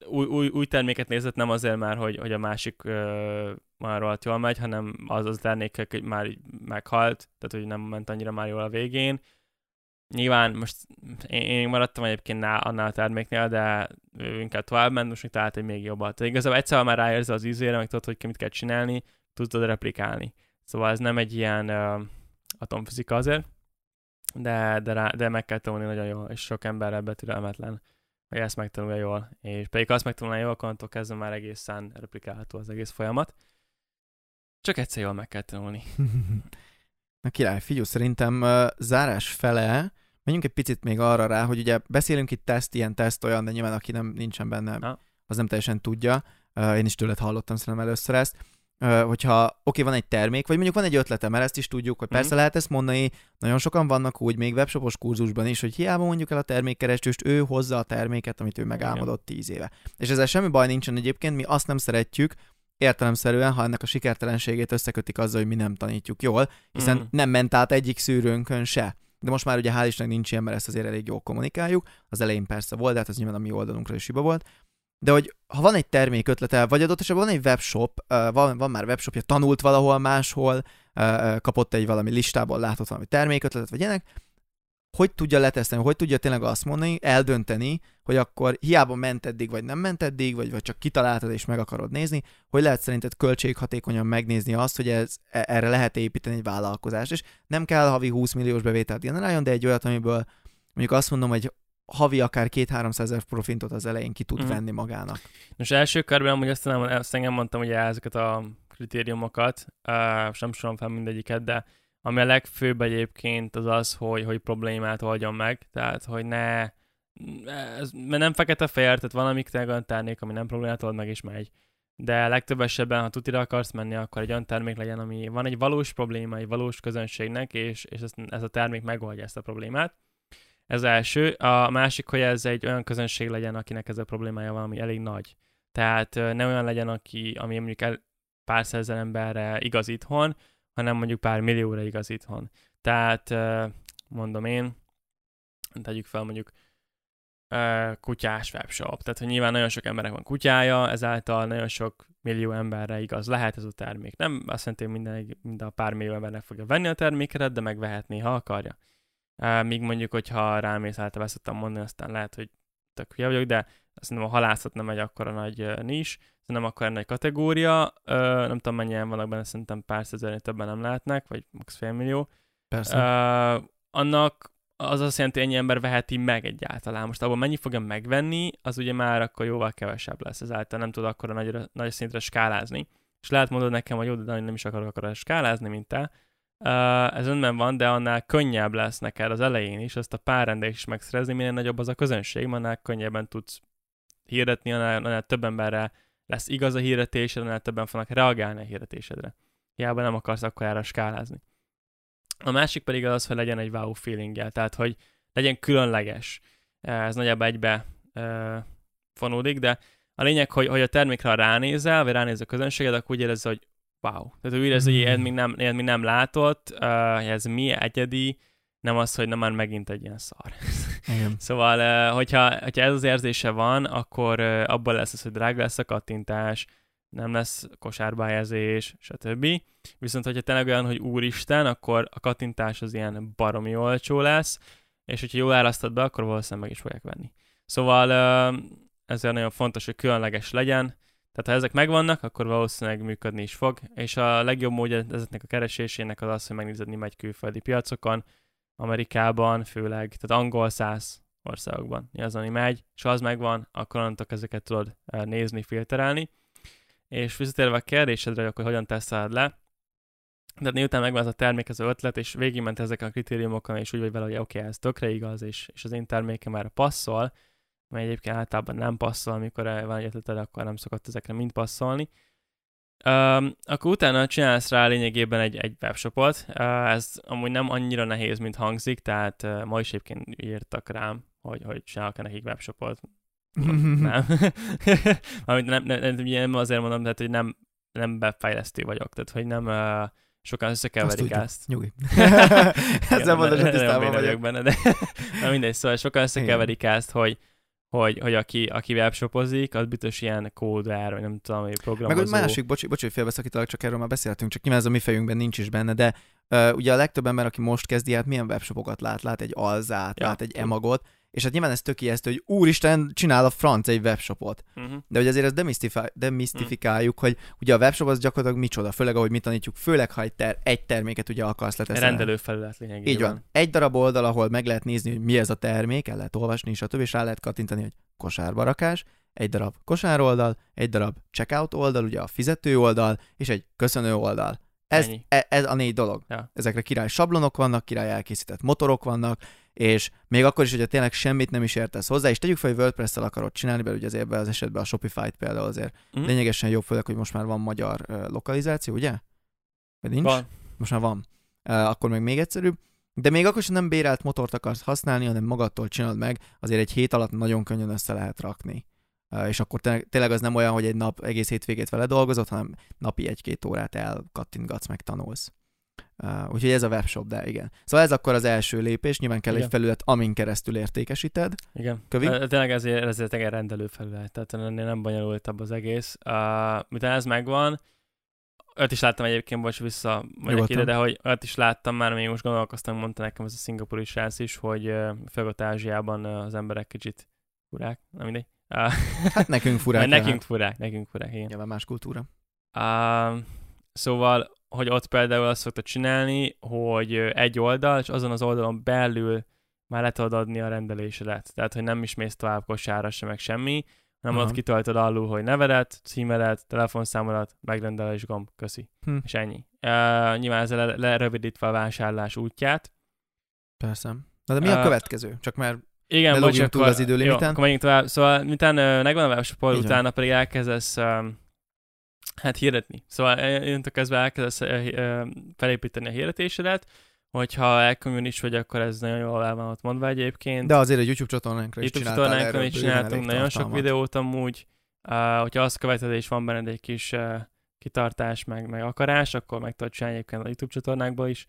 új, új, új terméket nézett nem azért már, hogy, hogy a másik ö, már rohadt jól megy, hanem az az termékek hogy már meghalt, tehát hogy nem ment annyira már jól a végén. Nyilván most én, én maradtam egyébként ná, annál a terméknél, de ő inkább tovább ment, most talált egy még jobbat. Tehát igazából egyszer már ráérzel az ízére, meg tudod, hogy mit kell csinálni, tudod replikálni. Szóval ez nem egy ilyen uh, atomfizika azért, de, de, rá, de meg kell tanulni nagyon jól, és sok ember ebbe türelmetlen, hogy ezt megtanulja jól. És pedig azt megtanulja jól, akkor kezdve már egészen replikálható az egész folyamat. Csak egyszer jól meg kell tanulni. Na király, figyelj, szerintem uh, zárás fele, menjünk egy picit még arra rá, hogy ugye beszélünk itt teszt, ilyen teszt, olyan, de nyilván aki nem nincsen benne, Na. az nem teljesen tudja. Én is tőled hallottam szerintem először ezt. Hogyha oké, van egy termék, vagy mondjuk van egy ötletem, mert ezt is tudjuk, hogy persze Mhm. lehet ezt mondani, nagyon sokan vannak úgy, még webshopos kurzusban is, hogy hiába mondjuk el a termékkerestőst, ő hozza a terméket, amit ő megálmodott tíz éve. És ezzel semmi baj nincsen egyébként, mi azt nem szeretjük, értelemszerűen, ha ennek a sikertelenségét összekötik azzal, hogy mi nem tanítjuk jól, hiszen Mhm. nem ment át egyik szűrőnkön se. De most már ugye hál' Istennek nincs ilyen, mert ezt azért elég jól kommunikáljuk. Az elején persze volt, de hát az nyilván a mi oldalunkra is hiba volt. De hogy ha van egy termék ötlete, vagy adott esetben van egy webshop, van, van már webshopja, tanult valahol máshol, kapott egy valami listából, látott valami termékötletet, vagy ilyenek, hogy tudja letesztelni, hogy tudja tényleg azt mondani, eldönteni, hogy akkor hiába ment eddig, vagy nem ment eddig, vagy, vagy csak kitaláltad és meg akarod nézni, hogy lehet szerinted költséghatékonyan megnézni azt, hogy ez, e- erre lehet építeni egy vállalkozást. És nem kell havi 20 milliós bevételt generáljon, de egy olyat, amiből mondjuk azt mondom, hogy havi akár 2-300 ezer profintot az elején ki tud Mhm. venni magának. Most első körben amúgy azt, nem, azt engem mondtam ugye ezeket a kritériumokat, uh, nem sorom fel mindegyiket, de ami a legfőbb egyébként az az, hogy, hogy problémát oldjon meg, tehát hogy ne, ez, mert nem fekete-fehér, tehát valami tényleg olyan termék, ami nem problémát old meg és megy. De legtöbb esetben, ha tutira akarsz menni, akkor egy olyan termék legyen, ami van egy valós probléma, egy valós közönségnek, és, és ez, ez a termék megoldja ezt a problémát. Ez első. A másik, hogy ez egy olyan közönség legyen, akinek ez a problémája van, ami elég nagy. Tehát ne olyan legyen, aki, ami mondjuk el pár százezer emberre igaz itthon, hanem mondjuk pár millióra igaz itthon. Tehát mondom én, tegyük fel mondjuk kutyás webshop. Tehát, hogy nyilván nagyon sok emberek van kutyája, ezáltal nagyon sok millió emberre igaz lehet ez a termék. Nem azt jelenti, hogy minden, minden a pár millió embernek fogja venni a terméket, de megvehetné, ha akarja. Míg mondjuk, hogyha rámész által szoktam mondani, aztán lehet, hogy tök hülye vagyok, de szerintem a halászat nem egy akkora nagy nis, nem akkora nagy kategória, nem tudom mennyien vannak benne, szerintem pár százernél többen nem lehetnek, vagy max. félmillió. Persze. Uh, annak az azt jelenti, hogy ennyi ember veheti meg egyáltalán. Most abban mennyi fogja megvenni, az ugye már akkor jóval kevesebb lesz, ezáltal nem tud akkor nagy, nagy szintre skálázni. És lehet mondod nekem, hogy jó, de nem is akarok akkor skálázni, mint te. Uh, ez önben van, de annál könnyebb lesz neked az elején is azt a pár rendelést is megszerezni, minél nagyobb az a közönség, annál könnyebben tudsz hirdetni, annál, annál több emberre lesz igaz a hirdetésed, annál többen fognak reagálni a hirdetésedre. Hiába nem akarsz akkor erre skálázni. A másik pedig az, hogy legyen egy wow feelinggel, tehát hogy legyen különleges. Ez nagyjából egybe uh, fonódik, de a lényeg, hogy, hogy a termékre ránézel, vagy ránéz a közönséged, akkor úgy érezd, hogy wow. Tehát úgy érezd, hogy ilyet még nem, ilyet még nem látott, ez mi egyedi, nem az, hogy nem már megint egy ilyen szar. Igen. Szóval, uh, hogyha, hogyha ez az érzése van, akkor uh, abban lesz az, hogy drága lesz a kattintás, nem lesz kosárba helyezés, stb. Viszont, hogyha tényleg olyan, hogy úristen, akkor a kattintás az ilyen baromi olcsó lesz, és hogyha jól árasztod be, akkor valószínűleg meg is fogják venni. Szóval ezért nagyon fontos, hogy különleges legyen, Tehát ha ezek megvannak, akkor valószínűleg működni is fog, és a legjobb módja ezeknek a keresésének az az, hogy megnézed, mi megy külföldi piacokon, Amerikában főleg, tehát angol száz országokban az, ami megy, és az megvan, akkor onnantól ezeket tudod eh, nézni, filterelni. És visszatérve a kérdésedre, hogy akkor hogyan teszed le, de miután megvan az a termék, az ötlet, és végigment ezek a kritériumokon, és úgy vagy vele, hogy oké, okay, ez tökre igaz, és, és az én termékem már passzol, mert egyébként általában nem passzol, amikor van egy ötleted, akkor nem szokott ezekre mind passzolni. Um, akkor utána csinálsz rá lényegében egy, egy webshopot. Uh, ez amúgy nem annyira nehéz, mint hangzik, tehát uh, ma is egyébként írtak rám, hogy, hogy csinálok-e nekik webshopot. nem. nem, nem, nem, nem, azért mondom, tehát, hogy nem, nem befejlesztő vagyok, tehát hogy nem uh, sokan összekeverik Azt ezt. Nyugi. Ezzel hogy tisztában vagyok. benne, de na mindegy, szóval sokan összekeverik ezt, hogy hogy, hogy aki, aki webshopozik, az biztos ilyen kódár, vagy nem tudom, hogy programozó. Meg a másik, bocs, bocs hogy félbeszakítalak, csak erről már beszéltünk, csak nyilván ez a mi fejünkben nincs is benne, de uh, ugye a legtöbb ember, aki most kezdi, hát milyen webshopokat lát? Lát egy alzát, ja, lát egy emagot, és hát nyilván ez tök ijesztő, hogy úristen, csinál a franc egy webshopot. Uh-huh. De hogy azért ezt demisztifi- demisztifikáljuk, uh-huh. hogy ugye a webshop az gyakorlatilag micsoda, főleg ahogy mi tanítjuk, főleg ha egy, ter- egy terméket ugye akarsz letezni. Rendelőfelület lényegében. Így van. Egy darab oldal, ahol meg lehet nézni, hogy mi ez a termék, el lehet olvasni, és a többi, és rá lehet kattintani, hogy kosárba rakás, egy darab kosár oldal, egy darab checkout oldal, ugye a fizető oldal, és egy köszönő oldal. Ez, e, ez a négy dolog. Ja. Ezekre király sablonok vannak, király elkészített motorok vannak, és még akkor is, hogyha tényleg semmit nem is értesz hozzá, és tegyük fel, hogy WordPress-tel akarod csinálni, mert ugye azért ebben az esetben a Shopify-t például azért mm. lényegesen jobb, főleg, hogy most már van magyar lokalizáció, ugye? Vagy nincs? Van. Most már van. Akkor meg még egyszerűbb. De még akkor sem nem bérelt motort akarsz használni, hanem magadtól csinálod meg, azért egy hét alatt nagyon könnyen össze lehet rakni. És akkor tényleg az nem olyan, hogy egy nap egész hétvégét vele dolgozott, hanem napi egy-két órát elkattintgatsz, meg tanulsz. Uh, úgyhogy ez a webshop, de igen. Szóval ez akkor az első lépés, nyilván kell igen. egy felület, amin keresztül értékesíted. Igen. Kövi? Tényleg ezért, ezért egy rendelő felület, tehát ennél nem bonyolultabb az egész. Uh, miután ez megvan, öt is láttam egyébként, bocs, vissza vagyok ide, de hogy öt is láttam már, még most gondolkoztam, mondta nekem ez a szingapúri srác is, hogy uh, főleg Ázsiában uh, az emberek kicsit furák, nem mindegy. Hát nekünk furák. nekünk hát. furák, nekünk furák, igen. Nyilván más kultúra. Uh, szóval hogy ott például azt szokta csinálni, hogy egy oldal, és azon az oldalon belül már le tudod adni a rendelésedet. Tehát, hogy nem is mész tovább kosárra sem, meg semmi, hanem Aha. ott kitöltöd alul, hogy nevedet, címedet, telefonszámodat, megrendelés gomb, köszi. Hm. És ennyi. Uh, nyilván ezzel lerövidítve a vásárlás útját. Persze. Na de mi a uh, következő? Csak már igen, bocs, túl az időlimiten. Jó, akkor menjünk tovább. Szóval, miután uh, megvan a webshop utána pedig elkezdesz um, Hát hirdetni. Szóval innentől kezdve elkezdesz felépíteni a hirdetésedet, hogyha elkommun is vagy, akkor ez nagyon jól el van ott mondva egyébként. De azért egy YouTube csatornánkra is YouTube csatornánkra is csináltunk nagyon tartalmat. sok videót amúgy. Uh, hogyha azt követed, és van benned egy kis uh, kitartás, meg, meg akarás, akkor meg tudod csinálni egyébként a YouTube csatornákból is.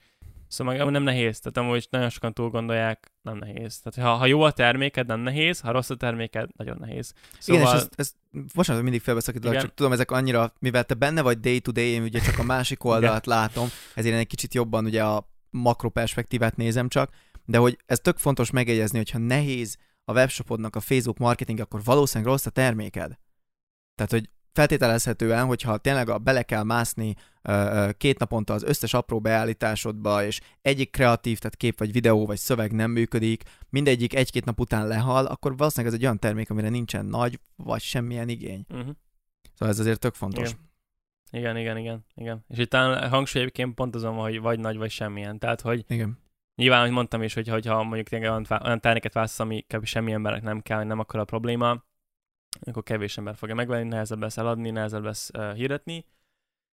Szóval meg nem nehéz, tehát amúgy nagyon sokan túl gondolják, nem nehéz. Tehát ha, ha jó a terméked, nem nehéz, ha rossz a terméked, nagyon nehéz. Szóval... Igen, és ezt, ezt bocsánat, mindig felbeszakítok, csak tudom, ezek annyira, mivel te benne vagy day to day, én ugye csak a másik oldalt látom, ezért én egy kicsit jobban ugye a makroperspektívát nézem csak, de hogy ez tök fontos megjegyezni, hogyha nehéz a webshopodnak a Facebook marketing, akkor valószínűleg rossz a terméked. Tehát, hogy feltételezhetően, hogyha tényleg a, bele kell mászni két naponta az összes apró beállításodba, és egyik kreatív, tehát kép vagy videó vagy szöveg nem működik, mindegyik egy-két nap után lehal, akkor valószínűleg ez egy olyan termék, amire nincsen nagy vagy semmilyen igény. Uh-huh. Szóval ez azért tök fontos. Igen. Igen, igen, igen, igen. És itt a hangsúly egyébként pont azon, hogy vagy nagy, vagy semmilyen. Tehát, hogy igen. nyilván, hogy mondtam is, hogy, hogyha mondjuk tényleg olyan, olyan terméket válasz, ami kb. semmi embernek nem kell, nem akkor a probléma, akkor kevés ember fogja megvenni, nehezebb lesz eladni, nehezebb lesz uh, hirdetni,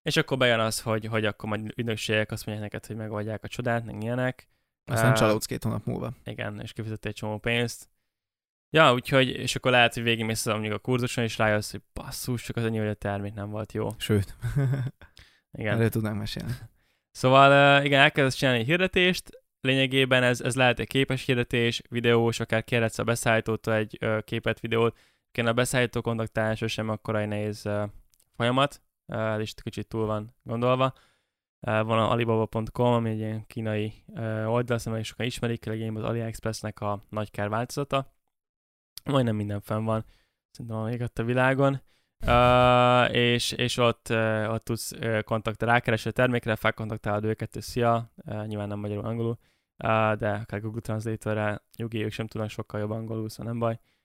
és akkor bejön az, hogy, hogy akkor majd ügynökségek azt mondják neked, hogy megoldják a csodát, meg ilyenek. Aztán uh, csalódsz két hónap múlva. Igen, és kifizet egy csomó pénzt. Ja, úgyhogy, és akkor lehet, hogy végigmész mondjuk a kurzuson, és rájössz, hogy basszus, csak az annyi, hogy a termék nem volt jó. Sőt. igen. Erről tudnánk mesélni. Szóval igen, elkezdesz csinálni egy hirdetést, lényegében ez, ez lehet egy képes hirdetés, videós, akár kérhetsz a beszállítótól egy ö, képet, videót, kéne a beszállító kontaktálása sem akkora egy nehéz folyamat, uh, is kicsit túl van gondolva. Van a alibaba.com, ami egy ilyen kínai uh, oldal, szóval sokan ismerik, legyen az AliExpressnek a nagy kár változata. Majdnem minden fenn van, szerintem égett a világon. Uh, és, és ott, uh, ott tudsz uh, kontaktálni, rákereső termékre, felkontaktálod őket, és szia, uh, nyilván nem magyarul, angolul, uh, de akár Google Translator-re, nyugi, ők sem tudnak sokkal jobb angolul, szóval nem baj. Uh,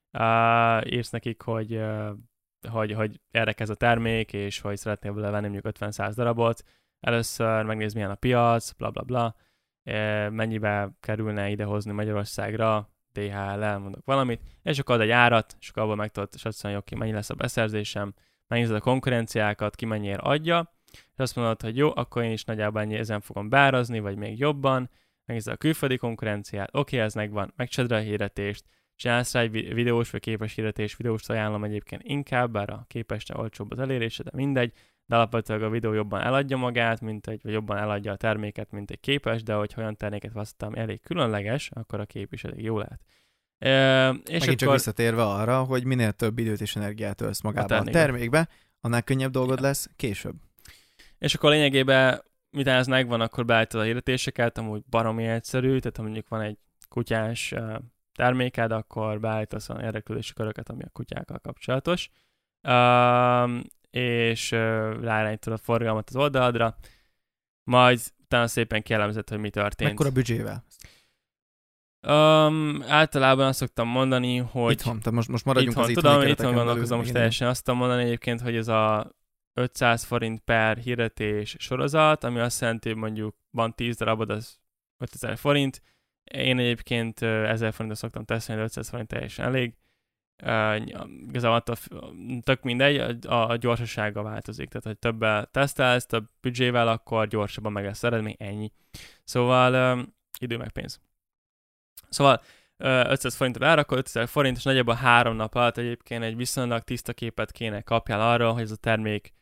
írsz nekik, hogy, uh, hogy, hogy erre a termék, és hogy szeretnél vele venni mondjuk 50-100 darabot, először megnéz milyen a piac, bla bla bla, uh, mennyibe kerülne idehozni Magyarországra, DHL, elmondok valamit, és akkor ad egy árat, és akkor abból meg tudod satszolni, hogy mennyi lesz a beszerzésem, megnézed a konkurenciákat, ki mennyiért adja, és azt mondod, hogy jó, akkor én is nagyjából ennyi ezen fogom beárazni, vagy még jobban, megnézed a külföldi konkurenciát, oké, ez megvan, megcsedre a hirdetést, csinálsz rá egy videós vagy képes hirdetés, videós ajánlom egyébként inkább, bár a képesre olcsóbb az elérése, de mindegy, de alapvetően a videó jobban eladja magát, mint egy, vagy jobban eladja a terméket, mint egy képes, de hogy olyan terméket választottam elég különleges, akkor a kép is elég jó lehet. E, és Megint akkor... csak visszatérve arra, hogy minél több időt és energiát ölsz magába a, a termékbe, annál könnyebb dolgod ja. lesz később. És akkor lényegében, miután ez megvan, akkor beállítod a hirdetéseket, amúgy baromi egyszerű, tehát ha mondjuk van egy kutyás terméked, akkor beállítasz a érdeklődési köröket, ami a kutyákkal kapcsolatos. Um, és ráirányítod a forgalmat az oldaladra, majd utána szépen kielemzett, hogy mi történt. Mekkora büdzsével? Um, általában azt szoktam mondani, hogy... Itthon, tehát most, most maradjunk itthon, az Tudom, itthon gondolkozom most teljesen. Azt tudom mondani egyébként, hogy ez a 500 forint per hirdetés sorozat, ami azt jelenti, hogy mondjuk van 10 darabod, az 5000 forint. Én egyébként 1000 forintot szoktam tesztelni, 500 forint teljesen elég igazából attól, tök mindegy, a, a gyorsasága változik. Tehát, hogy többel tesztelsz, több büdzsével, akkor gyorsabban meg lesz eredmény, ennyi. Szóval uh, idő meg pénz. Szóval uh, 500 forintra rárakod, 5000 forint, és nagyjából három nap alatt egyébként egy viszonylag tiszta képet kéne kapjál arról, hogy ez a termék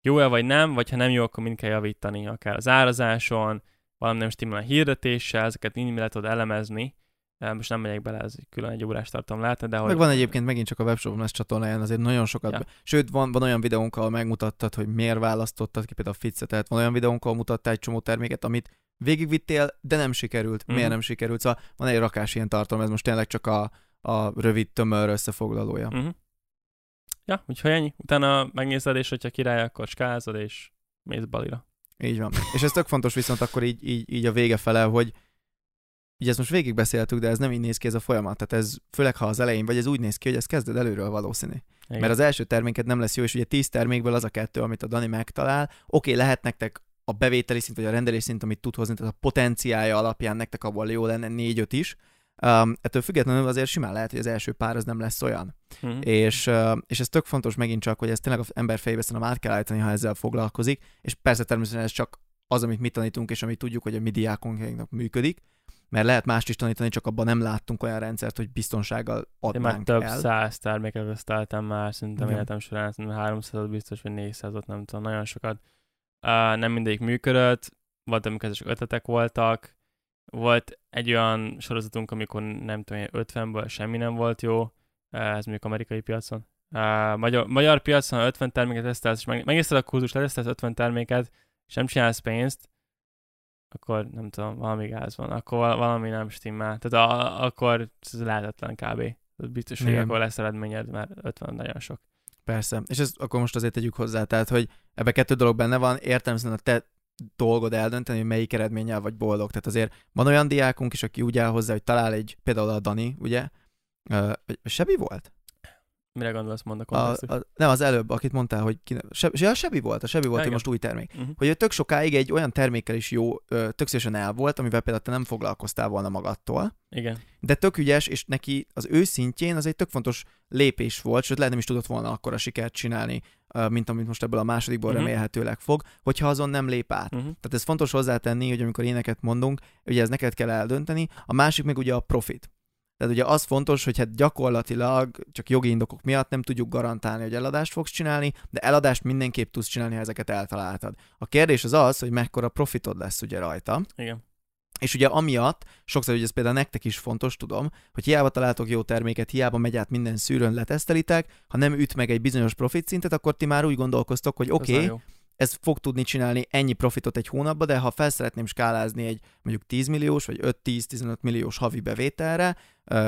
jó-e vagy nem, vagy ha nem jó, akkor mind kell javítani, akár az árazáson, valami nem stimmel a hirdetéssel, ezeket mind lehet tudod elemezni, most nem megyek bele, ez külön egy órás tartom lehet, de hogy... Meg van egyébként megint csak a webshop lesz csatornáján azért nagyon sokat, ja. sőt van, van olyan videónk, ahol megmutattad, hogy miért választottad ki például a tehát van olyan videónk, ahol mutattál egy csomó terméket, amit végigvittél, de nem sikerült. Mm. Miért nem sikerült? Szóval van egy rakás ilyen tartalom, ez most tényleg csak a, a rövid tömör összefoglalója. Mm-hmm. Ja, úgyhogy ennyi. Utána megnézed, és hogyha király, akkor skázod, és mész balira. Így van. és ez tök fontos viszont akkor így, így, így a vége fele, hogy ugye ezt most végigbeszéltük, de ez nem így néz ki ez a folyamat. Tehát ez főleg ha az elején vagy, ez úgy néz ki, hogy ez kezded előről valószínű. Igen. Mert az első terméket nem lesz jó, és ugye 10 termékből az a kettő, amit a Dani megtalál. Oké, okay, lehet nektek a bevételi szint, vagy a rendelés szint, amit tud hozni, tehát a potenciája alapján nektek abból jó lenne 4-5 is. Um, ettől függetlenül azért simán lehet, hogy az első pár az nem lesz olyan. Mm. És, uh, és ez tök fontos megint csak, hogy ez tényleg az ember fejébe szerintem át kell állítani, ha ezzel foglalkozik, és persze természetesen ez csak az, amit mi tanítunk, és amit tudjuk, hogy a mi diákonknak működik, mert lehet mást is tanítani, csak abban nem láttunk olyan rendszert, hogy biztonsággal adnánk Én már több el. száz terméket veszteltem már, szerintem életem során, szerintem 300 biztos, vagy 400 nem tudom, nagyon sokat. Uh, nem mindig működött, volt, amikor csak ötletek voltak, volt egy olyan sorozatunk, amikor nem tudom, 50-ből semmi nem volt jó, uh, ez mondjuk amerikai piacon. Uh, magyar, magyar piacon 50 terméket tesztelsz, és meg, megnézted a kurzust, letesztelsz 50 terméket, és nem csinálsz pénzt, akkor nem tudom, valami gáz van, akkor valami nem stimmel. Tehát a, akkor ez lehetetlen kb. Biztos, hogy akkor lesz eredményed, mert 50 nagyon sok. Persze, és ezt akkor most azért tegyük hozzá, tehát, hogy ebbe kettő dolog benne van, értelmesen a te dolgod eldönteni, hogy melyik eredménnyel vagy boldog. Tehát azért van olyan diákunk is, aki úgy áll hozzá, hogy talál egy, például a Dani, ugye, uh, Sebi volt? Mire gondolsz, mond a, a, a Nem, az előbb, akit mondtál, hogy ki, se, a Sebi volt, a Sebi volt, hogy most új termék. Uh-huh. Hogy tök sokáig egy olyan termékkel is jó, tök szívesen el volt, amivel például te nem foglalkoztál volna magadtól. Igen. De tök ügyes, és neki az ő szintjén az egy tök fontos lépés volt, sőt lehet nem is tudott volna akkor a sikert csinálni, mint amit most ebből a másodikból uh-huh. remélhetőleg fog, hogyha azon nem lép át. Uh-huh. Tehát ez fontos hozzátenni, hogy amikor éneket mondunk, ugye ez neked kell eldönteni, a másik meg ugye a profit. Tehát ugye az fontos, hogy hát gyakorlatilag csak jogi indokok miatt nem tudjuk garantálni, hogy eladást fogsz csinálni, de eladást mindenképp tudsz csinálni, ha ezeket eltaláltad. A kérdés az az, hogy mekkora profitod lesz ugye rajta. Igen. És ugye amiatt, sokszor, hogy ez például nektek is fontos, tudom, hogy hiába találtok jó terméket, hiába megy át minden szűrőn, letesztelitek, ha nem üt meg egy bizonyos profit szintet, akkor ti már úgy gondolkoztok, hogy oké, okay, ez fog tudni csinálni ennyi profitot egy hónapba, de ha fel szeretném skálázni egy mondjuk 10 milliós vagy 5-10-15 milliós havi bevételre,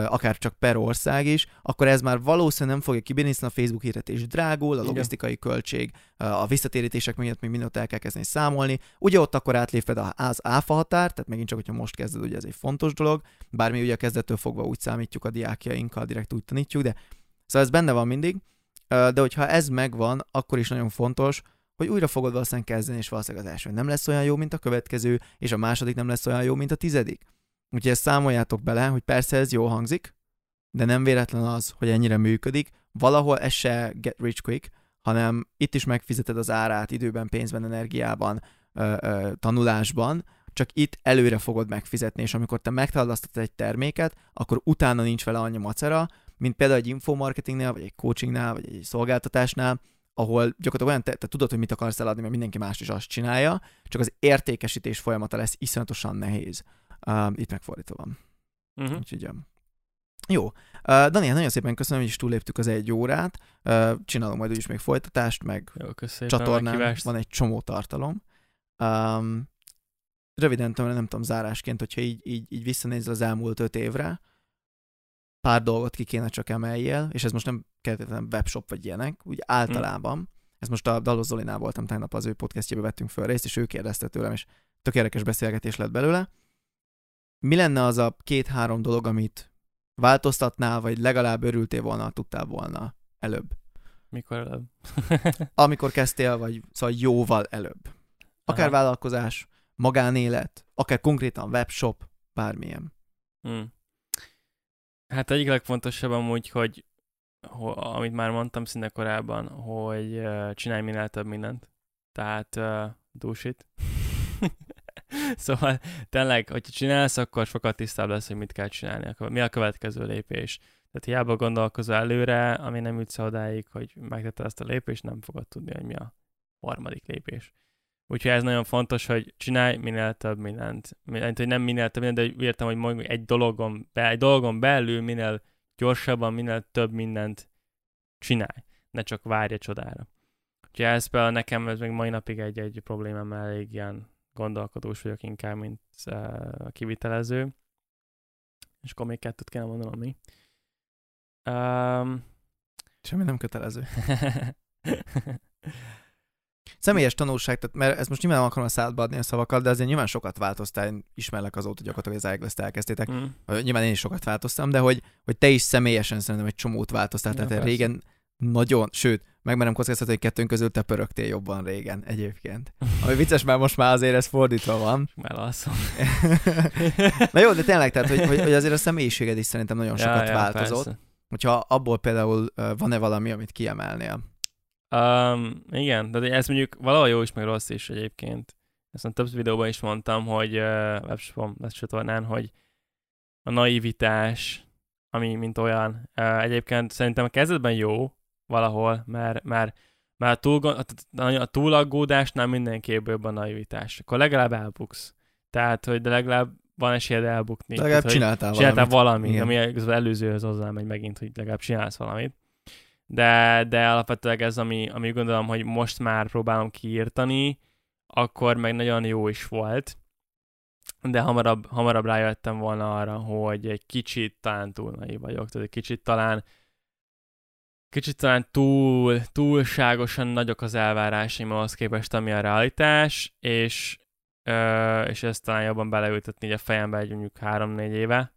akár csak per ország is, akkor ez már valószínűleg nem fogja kibírni, hiszen a Facebook hirdetés drágul, a logisztikai költség, a visszatérítések miatt még mindent el kell kezdeni számolni. Ugye ott akkor átléped az áfa határ, tehát megint csak, hogyha most kezded, ugye ez egy fontos dolog, bármi ugye a kezdettől fogva úgy számítjuk a diákjainkkal, direkt úgy tanítjuk, de szóval ez benne van mindig, de hogyha ez megvan, akkor is nagyon fontos, hogy újra fogod valószínűleg kezdeni, és valószínűleg az első nem lesz olyan jó, mint a következő, és a második nem lesz olyan jó, mint a tizedik. Úgyhogy ezt számoljátok bele, hogy persze ez jó hangzik, de nem véletlen az, hogy ennyire működik. Valahol ez se get rich quick, hanem itt is megfizeted az árát időben, pénzben, energiában, ö, ö, tanulásban, csak itt előre fogod megfizetni, és amikor te megtalálasztatod egy terméket, akkor utána nincs vele annyi macera, mint például egy infomarketingnél, vagy egy coachingnál, vagy egy szolgáltatásnál, ahol gyakorlatilag olyan, te, te tudod, hogy mit akarsz eladni, mert mindenki más is azt csinálja, csak az értékesítés folyamata lesz iszonyatosan nehéz. Uh, itt megfordítva van. Uh-huh. Úgyhogy, ja. Jó. Uh, Daniel, nagyon szépen köszönöm, hogy is túléptük az egy órát. Uh, csinálom majd úgyis még folytatást, meg Jó, csatornán van egy csomó tartalom. Um, röviden, nem tudom, zárásként, hogyha így, így, így visszanézel az elmúlt öt évre, pár dolgot ki kéne csak emeljél, és ez most nem keretében webshop vagy ilyenek, úgy általában. Mm. Ez most a Dalos Zolinál voltam tegnap, az ő podcastjébe vettünk föl részt, és ő kérdezte tőlem, és tök érdekes beszélgetés lett belőle. Mi lenne az a két-három dolog, amit változtatnál, vagy legalább örültél volna, tudtál volna előbb? Mikor előbb? Amikor kezdtél, vagy szóval jóval előbb. Akár Aha. vállalkozás, magánélet, akár konkrétan webshop, bármilyen. Mm. Hát egyik legfontosabb amúgy, hogy, hogy amit már mondtam szinte korábban, hogy uh, csinálj minél több mindent. Tehát uh, do shit. szóval tényleg, hogyha csinálsz, akkor sokkal tisztább lesz, hogy mit kell csinálni. Mi a következő lépés. Tehát hiába gondolkozol előre, ami nem jutsz odáig, hogy megtetted ezt a lépést, nem fogod tudni, hogy mi a harmadik lépés. Úgyhogy ez nagyon fontos, hogy csinálj minél több mindent. Mindent, hogy nem minél több mindent, de értem, hogy mondjuk egy dologon, be, egy dologon belül minél gyorsabban, minél több mindent csinálj. Ne csak várj a csodára. Úgyhogy ez például nekem ez még mai napig egy-egy problémám, elég ilyen gondolkodós vagyok inkább, mint uh, kivitelező. És akkor még kettőt kéne mondanom mi. Um, Semmi nem kötelező. Személyes tanulság, tehát, mert ezt most nyilván nem akarom a szádba adni a szavakat, de azért nyilván sokat változtál, én ismerlek azóta gyakorlatilag, hogy az iGlass-t elkezdtétek. Mm. Nyilván én is sokat változtam, de hogy, hogy te is személyesen szerintem egy csomót változtál, ja, tehát régen nagyon, sőt, megmerem kockáztatni, hogy kettőnk közül te pörögtél jobban régen egyébként. Ami vicces, mert most már azért ez fordítva van. Már alszom. Na jó, de tényleg, tehát, hogy, hogy, hogy azért a személyiséged is szerintem nagyon sokat ja, ja, változott. Persze. Hogyha abból például van-e valami, amit kiemelnél? Um, igen, de ez mondjuk valahol jó is, meg rossz is egyébként. Ezt a több videóban is mondtam, hogy uh, webshopon, csatornán, hogy a naivitás, ami mint olyan, uh, egyébként szerintem a kezdetben jó valahol, mert, mert, mert a, túl, a túlaggódásnál mindenképp jobb a naivitás. Akkor legalább elbuksz. Tehát, hogy de legalább van esélyed elbukni. De legalább Tehát, csináltál valamit. Csináltál valamit, ami az előzőhöz hozzámegy megint, hogy legalább csinálsz valamit de, de alapvetően ez, ami, ami gondolom, hogy most már próbálom kiírtani, akkor meg nagyon jó is volt, de hamarabb, hamarabb rájöttem volna arra, hogy egy kicsit talán túl naiv vagyok, tehát egy kicsit talán kicsit talán túl, túlságosan nagyok az elvárásaim ahhoz képest, ami a realitás, és, ö, és ezt talán jobban beleültetni így a fejembe egy mondjuk három-négy éve,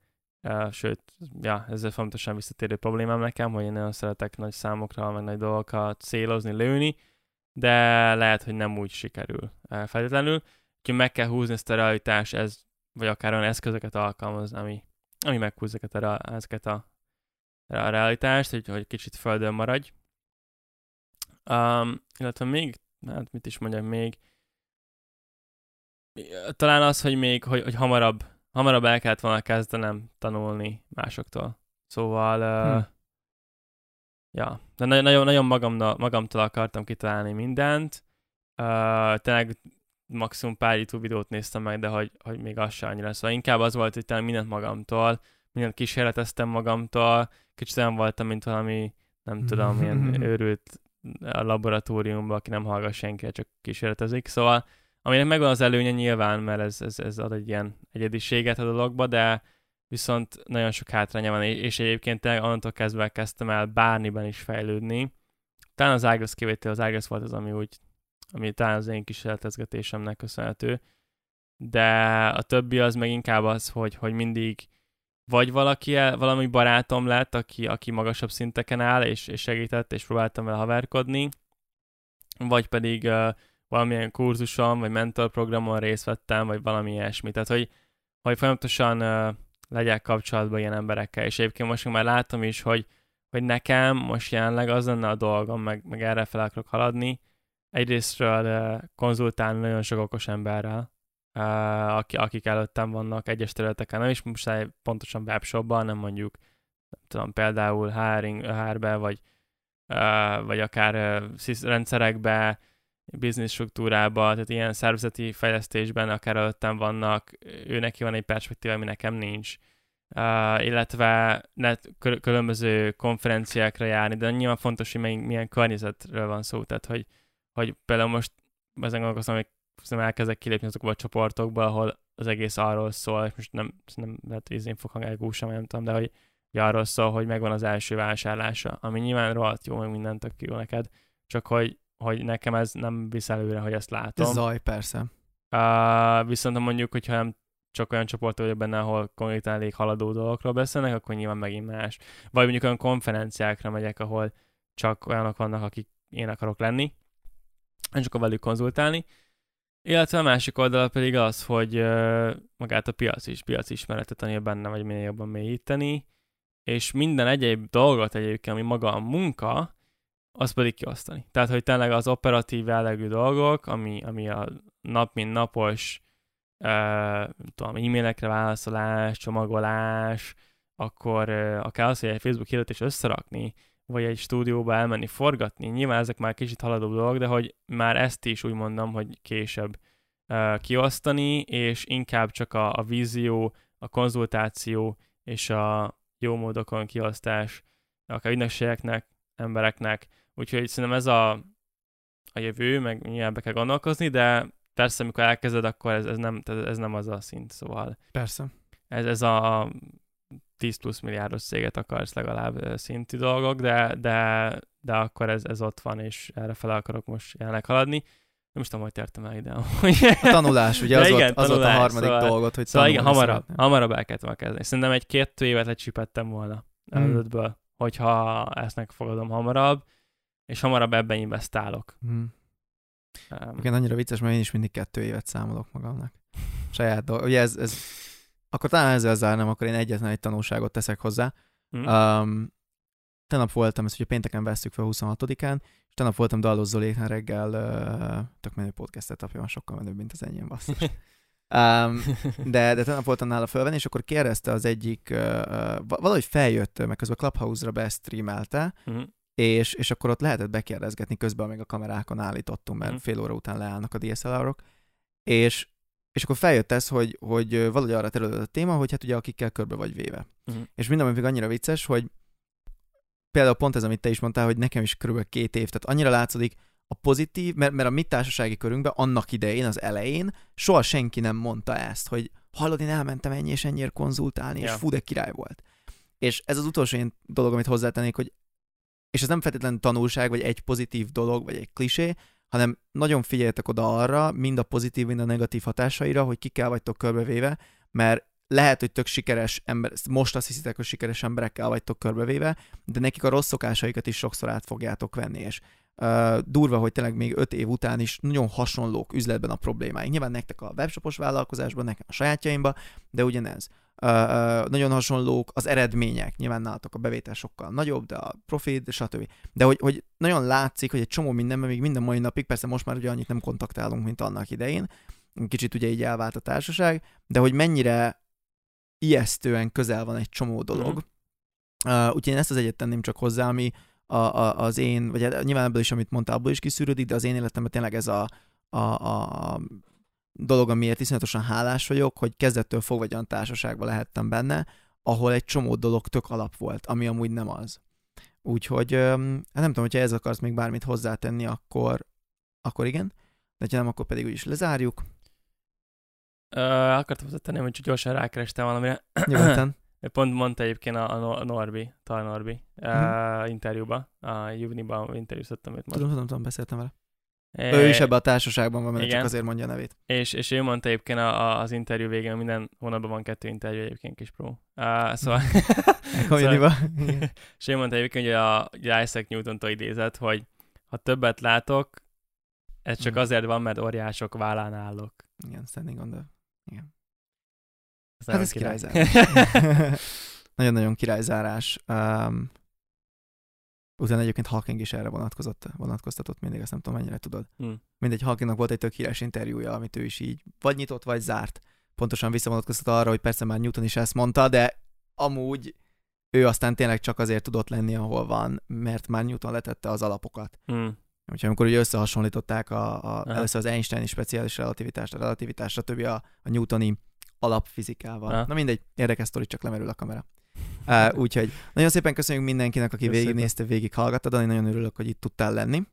sőt, ja, ez egy fontosan visszatérő problémám nekem, hogy én nagyon szeretek nagy számokra, meg nagy dolgokat célozni, lőni, de lehet, hogy nem úgy sikerül feltétlenül. Úgyhogy meg kell húzni ezt a realitás, ez, vagy akár olyan eszközöket alkalmazni, ami, ami meghúz ezeket a, ezeket a, a realitást, hogy, hogy kicsit földön maradj. Um, illetve még, hát mit is mondjak még, talán az, hogy még, hogy, hogy hamarabb hamarabb el kellett volna kezdenem tanulni másoktól. Szóval, hm. uh, ja, de nagyon, nagyon, magamna, magamtól akartam kitalálni mindent. Uh, tényleg maximum pár YouTube videót néztem meg, de hogy, hogy még az sem annyira. Szóval inkább az volt, hogy tényleg mindent magamtól, mindent kísérleteztem magamtól, kicsit olyan voltam, mint valami, nem tudom, ilyen őrült a laboratóriumban, aki nem hallgat senki, csak kísérletezik. Szóval aminek megvan az előnye nyilván, mert ez, ez, ez ad egy ilyen egyediséget a dologba, de viszont nagyon sok hátránya van, és egyébként onnantól kezdve kezdtem el bármiben is fejlődni. Talán az Ágres kivétel, az Ágres volt az, ami úgy, ami talán az én kísérletezgetésemnek köszönhető, de a többi az meg inkább az, hogy, hogy mindig vagy valaki, valami barátom lett, aki, aki magasabb szinteken áll, és, és segített, és próbáltam vele haverkodni, vagy pedig uh, valamilyen kurzuson, vagy mentorprogramon részt vettem, vagy valami ilyesmi. Tehát, hogy, hogy folyamatosan uh, legyek kapcsolatban ilyen emberekkel, és egyébként most már látom is, hogy, hogy nekem most jelenleg az lenne a dolgom, meg, meg erre fel akarok haladni, egyrésztről uh, konzultálni nagyon sok okos emberrel, uh, akik előttem vannak egyes területeken, nem is most pontosan webshopban, nem mondjuk nem tudom, például HR-be, HR vagy, vagy akár uh, rendszerekbe, business struktúrába, tehát ilyen szervezeti fejlesztésben akár előttem vannak, ő neki van egy perspektíva, ami nekem nincs. Uh, illetve net, különböző konferenciákra járni, de nyilván fontos, hogy milyen környezetről van szó, tehát hogy, hogy például most ezen gondolkozom, hogy szerintem elkezdek kilépni azokba a csoportokba, ahol az egész arról szól, és most nem, nem lehet, hogy én fog hangálni sem, nem tudom, de hogy, hogy arról szól, hogy megvan az első vásárlása, ami nyilván rohadt jó, meg mindent tök jó neked, csak hogy, hogy nekem ez nem visz előre, hogy ezt látom. Ez zaj, persze. Uh, viszont ha mondjuk, hogyha nem csak olyan csoport vagyok benne, ahol konkrétan elég haladó dolgokról beszélnek, akkor nyilván megint más. Vagy mondjuk olyan konferenciákra megyek, ahol csak olyanok vannak, akik én akarok lenni, és akkor velük konzultálni, illetve a másik oldala pedig az, hogy uh, magát a piac is, piac ismeretet tanulja benne, vagy minél jobban mélyíteni, és minden egyéb dolgot egyébként, ami maga a munka, az pedig kiosztani. Tehát, hogy tényleg az operatív jellegű dolgok, ami, ami a nap mint napos uh, tudom, e-mailekre válaszolás, csomagolás, akkor uh, akár az, hogy egy Facebook hirdetés összerakni, vagy egy stúdióba elmenni forgatni. Nyilván ezek már kicsit haladó dolgok, de hogy már ezt is úgy mondom, hogy később uh, kiosztani, és inkább csak a, a vízió, a konzultáció és a jó módokon kiosztás akár ügynökségeknek, embereknek. Úgyhogy szerintem ez a, a jövő, meg nyilván be kell gondolkozni, de persze, amikor elkezded, akkor ez, ez, nem, ez nem az a szint, szóval. Persze. Ez, ez a 10 plusz milliárdos céget akarsz legalább szintű dolgok, de, de, de akkor ez, ez ott van, és erre fel akarok most jelenleg haladni. Nem is tudom, hogy tértem el ide. a tanulás, ugye az, igen, volt, az tanulás, volt a harmadik szóval, dolgot, hogy Szóval igen, hamarabb, hamarabb elkezdtem kezdeni. Szerintem egy két évet lecsipettem volna hmm. előttből, hogyha ezt megfogadom hamarabb, és hamarabb ebben investálok. Hmm. Um, igen, annyira vicces, mert én is mindig kettő évet számolok magamnak. Saját dolog. Ugye ez, ez akkor talán ezzel zárnám, akkor én egyetlen egy tanulságot teszek hozzá. Mm. Um, tenap voltam, ezt ugye pénteken vesztük fel 26-án, és tenap voltam Dallos Zoléknál reggel, uh, tök menő podcastet apja van, sokkal menőbb, mint az enyém, basszus. um, de, de tenap voltam nála fölvenni, és akkor kérdezte az egyik, uh, valahogy feljött, meg közben Clubhouse-ra bestreamelte, mm. És, és akkor ott lehetett bekérdezgetni, közben még a kamerákon állítottunk, mert mm. fél óra után leállnak a DSLR-ok, és és akkor feljött ez, hogy, hogy valahogy arra terülött a téma, hogy hát ugye akikkel körbe vagy véve. Uh-huh. És minden még annyira vicces, hogy például pont ez, amit te is mondtál, hogy nekem is körülbelül két év, tehát annyira látszik a pozitív, mert, mert a mi társasági körünkben annak idején, az elején soha senki nem mondta ezt, hogy hallod, én elmentem ennyi és ennyire konzultálni, ja. és fú, de király volt. És ez az utolsó én dolog, amit hozzátennék, hogy és ez nem feltétlenül tanulság, vagy egy pozitív dolog, vagy egy klisé, hanem nagyon figyeljetek oda arra, mind a pozitív, mind a negatív hatásaira, hogy kikkel vagytok körbevéve, mert lehet, hogy tök sikeres ember, most azt hiszitek, hogy sikeres emberekkel vagytok körbevéve, de nekik a rossz szokásaikat is sokszor át fogjátok venni, és uh, durva, hogy tényleg még öt év után is nagyon hasonlók üzletben a problémáink. Nyilván nektek a webshopos vállalkozásban, nekem a sajátjaimban, de ugyanez uh, nagyon hasonlók az eredmények, nyilván nálatok a bevétel sokkal nagyobb, de a profit, stb. De hogy, hogy nagyon látszik, hogy egy csomó mindenben még minden mai napig, persze most már ugye annyit nem kontaktálunk, mint annak idején, kicsit ugye így elvált a társaság, de hogy mennyire ijesztően közel van egy csomó dolog. Mm. Uh, úgyhogy én ezt az egyet tenném csak hozzá, ami a, a, az én, vagy hát nyilván ebből is, amit mondtál, abból is kiszűrődik, de az én életemben tényleg ez a, a, a dolog, amiért iszonyatosan hálás vagyok, hogy kezdettől fogva egy olyan társaságban lehettem benne, ahol egy csomó dolog tök alap volt, ami amúgy nem az. Úgyhogy hát nem tudom, hogyha ez akarsz még bármit hozzátenni, akkor, akkor igen. De ha nem, akkor pedig úgyis lezárjuk. Uh, akartam hozzátenni, hogy csak gyorsan rákerestem valamire. Nyugodtan. Pont mondta egyébként a, a No- a Norbi, Tal Norbi uh, Mhm. interjúba, a Juvniban interjúztattam őt most. Tudom, tudom, tudom, beszéltem vele. Ő is ebben a társaságban van, mert csak azért mondja a nevét. És, és ő mondta egyébként a, a, az interjú végén, minden hónapban van kettő interjú egyébként kis pro. Uh, szóval... Community-ba. és ő mondta egyébként, hogy a, hogy Isaac Newton-tól idézett, hogy ha többet látok, ez csak Mhm. azért van, mert óriások vállán állok. Igen, standing on the... Igen. Ez Hát ez király. királyzárás. Nagyon-nagyon királyzárás. Um, utána egyébként Hawking is erre vonatkozott, vonatkoztatott mindig, azt nem tudom, mennyire tudod. Hmm. Mindegy, Hawkingnak volt egy tök híres interjúja, amit ő is így vagy nyitott, vagy zárt. Pontosan visszavonatkoztat arra, hogy persze már Newton is ezt mondta, de amúgy ő aztán tényleg csak azért tudott lenni, ahol van, mert már Newton letette az alapokat. Hmm. Úgyhogy amikor ugye összehasonlították a, a, Aha. először az Einstein-i speciális relativitást, a relativitást, stb. a, a Newtoni alapfizikával. Aha. Na mindegy, érdekes sztori, csak lemerül a kamera. Uh, úgyhogy nagyon szépen köszönjük mindenkinek, aki Köszönjük. végignézte, végig hallgatta, Dani, nagyon örülök, hogy itt tudtál lenni.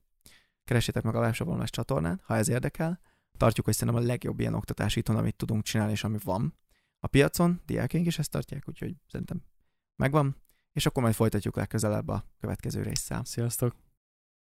Keressétek meg a Lábsavolmás csatornát, ha ez érdekel. Tartjuk, hogy szerintem a legjobb ilyen oktatási itthon, amit tudunk csinálni, és ami van a piacon. Diákjaink is ezt tartják, úgyhogy szerintem megvan. És akkor majd folytatjuk legközelebb a következő résszel. Sziasztok!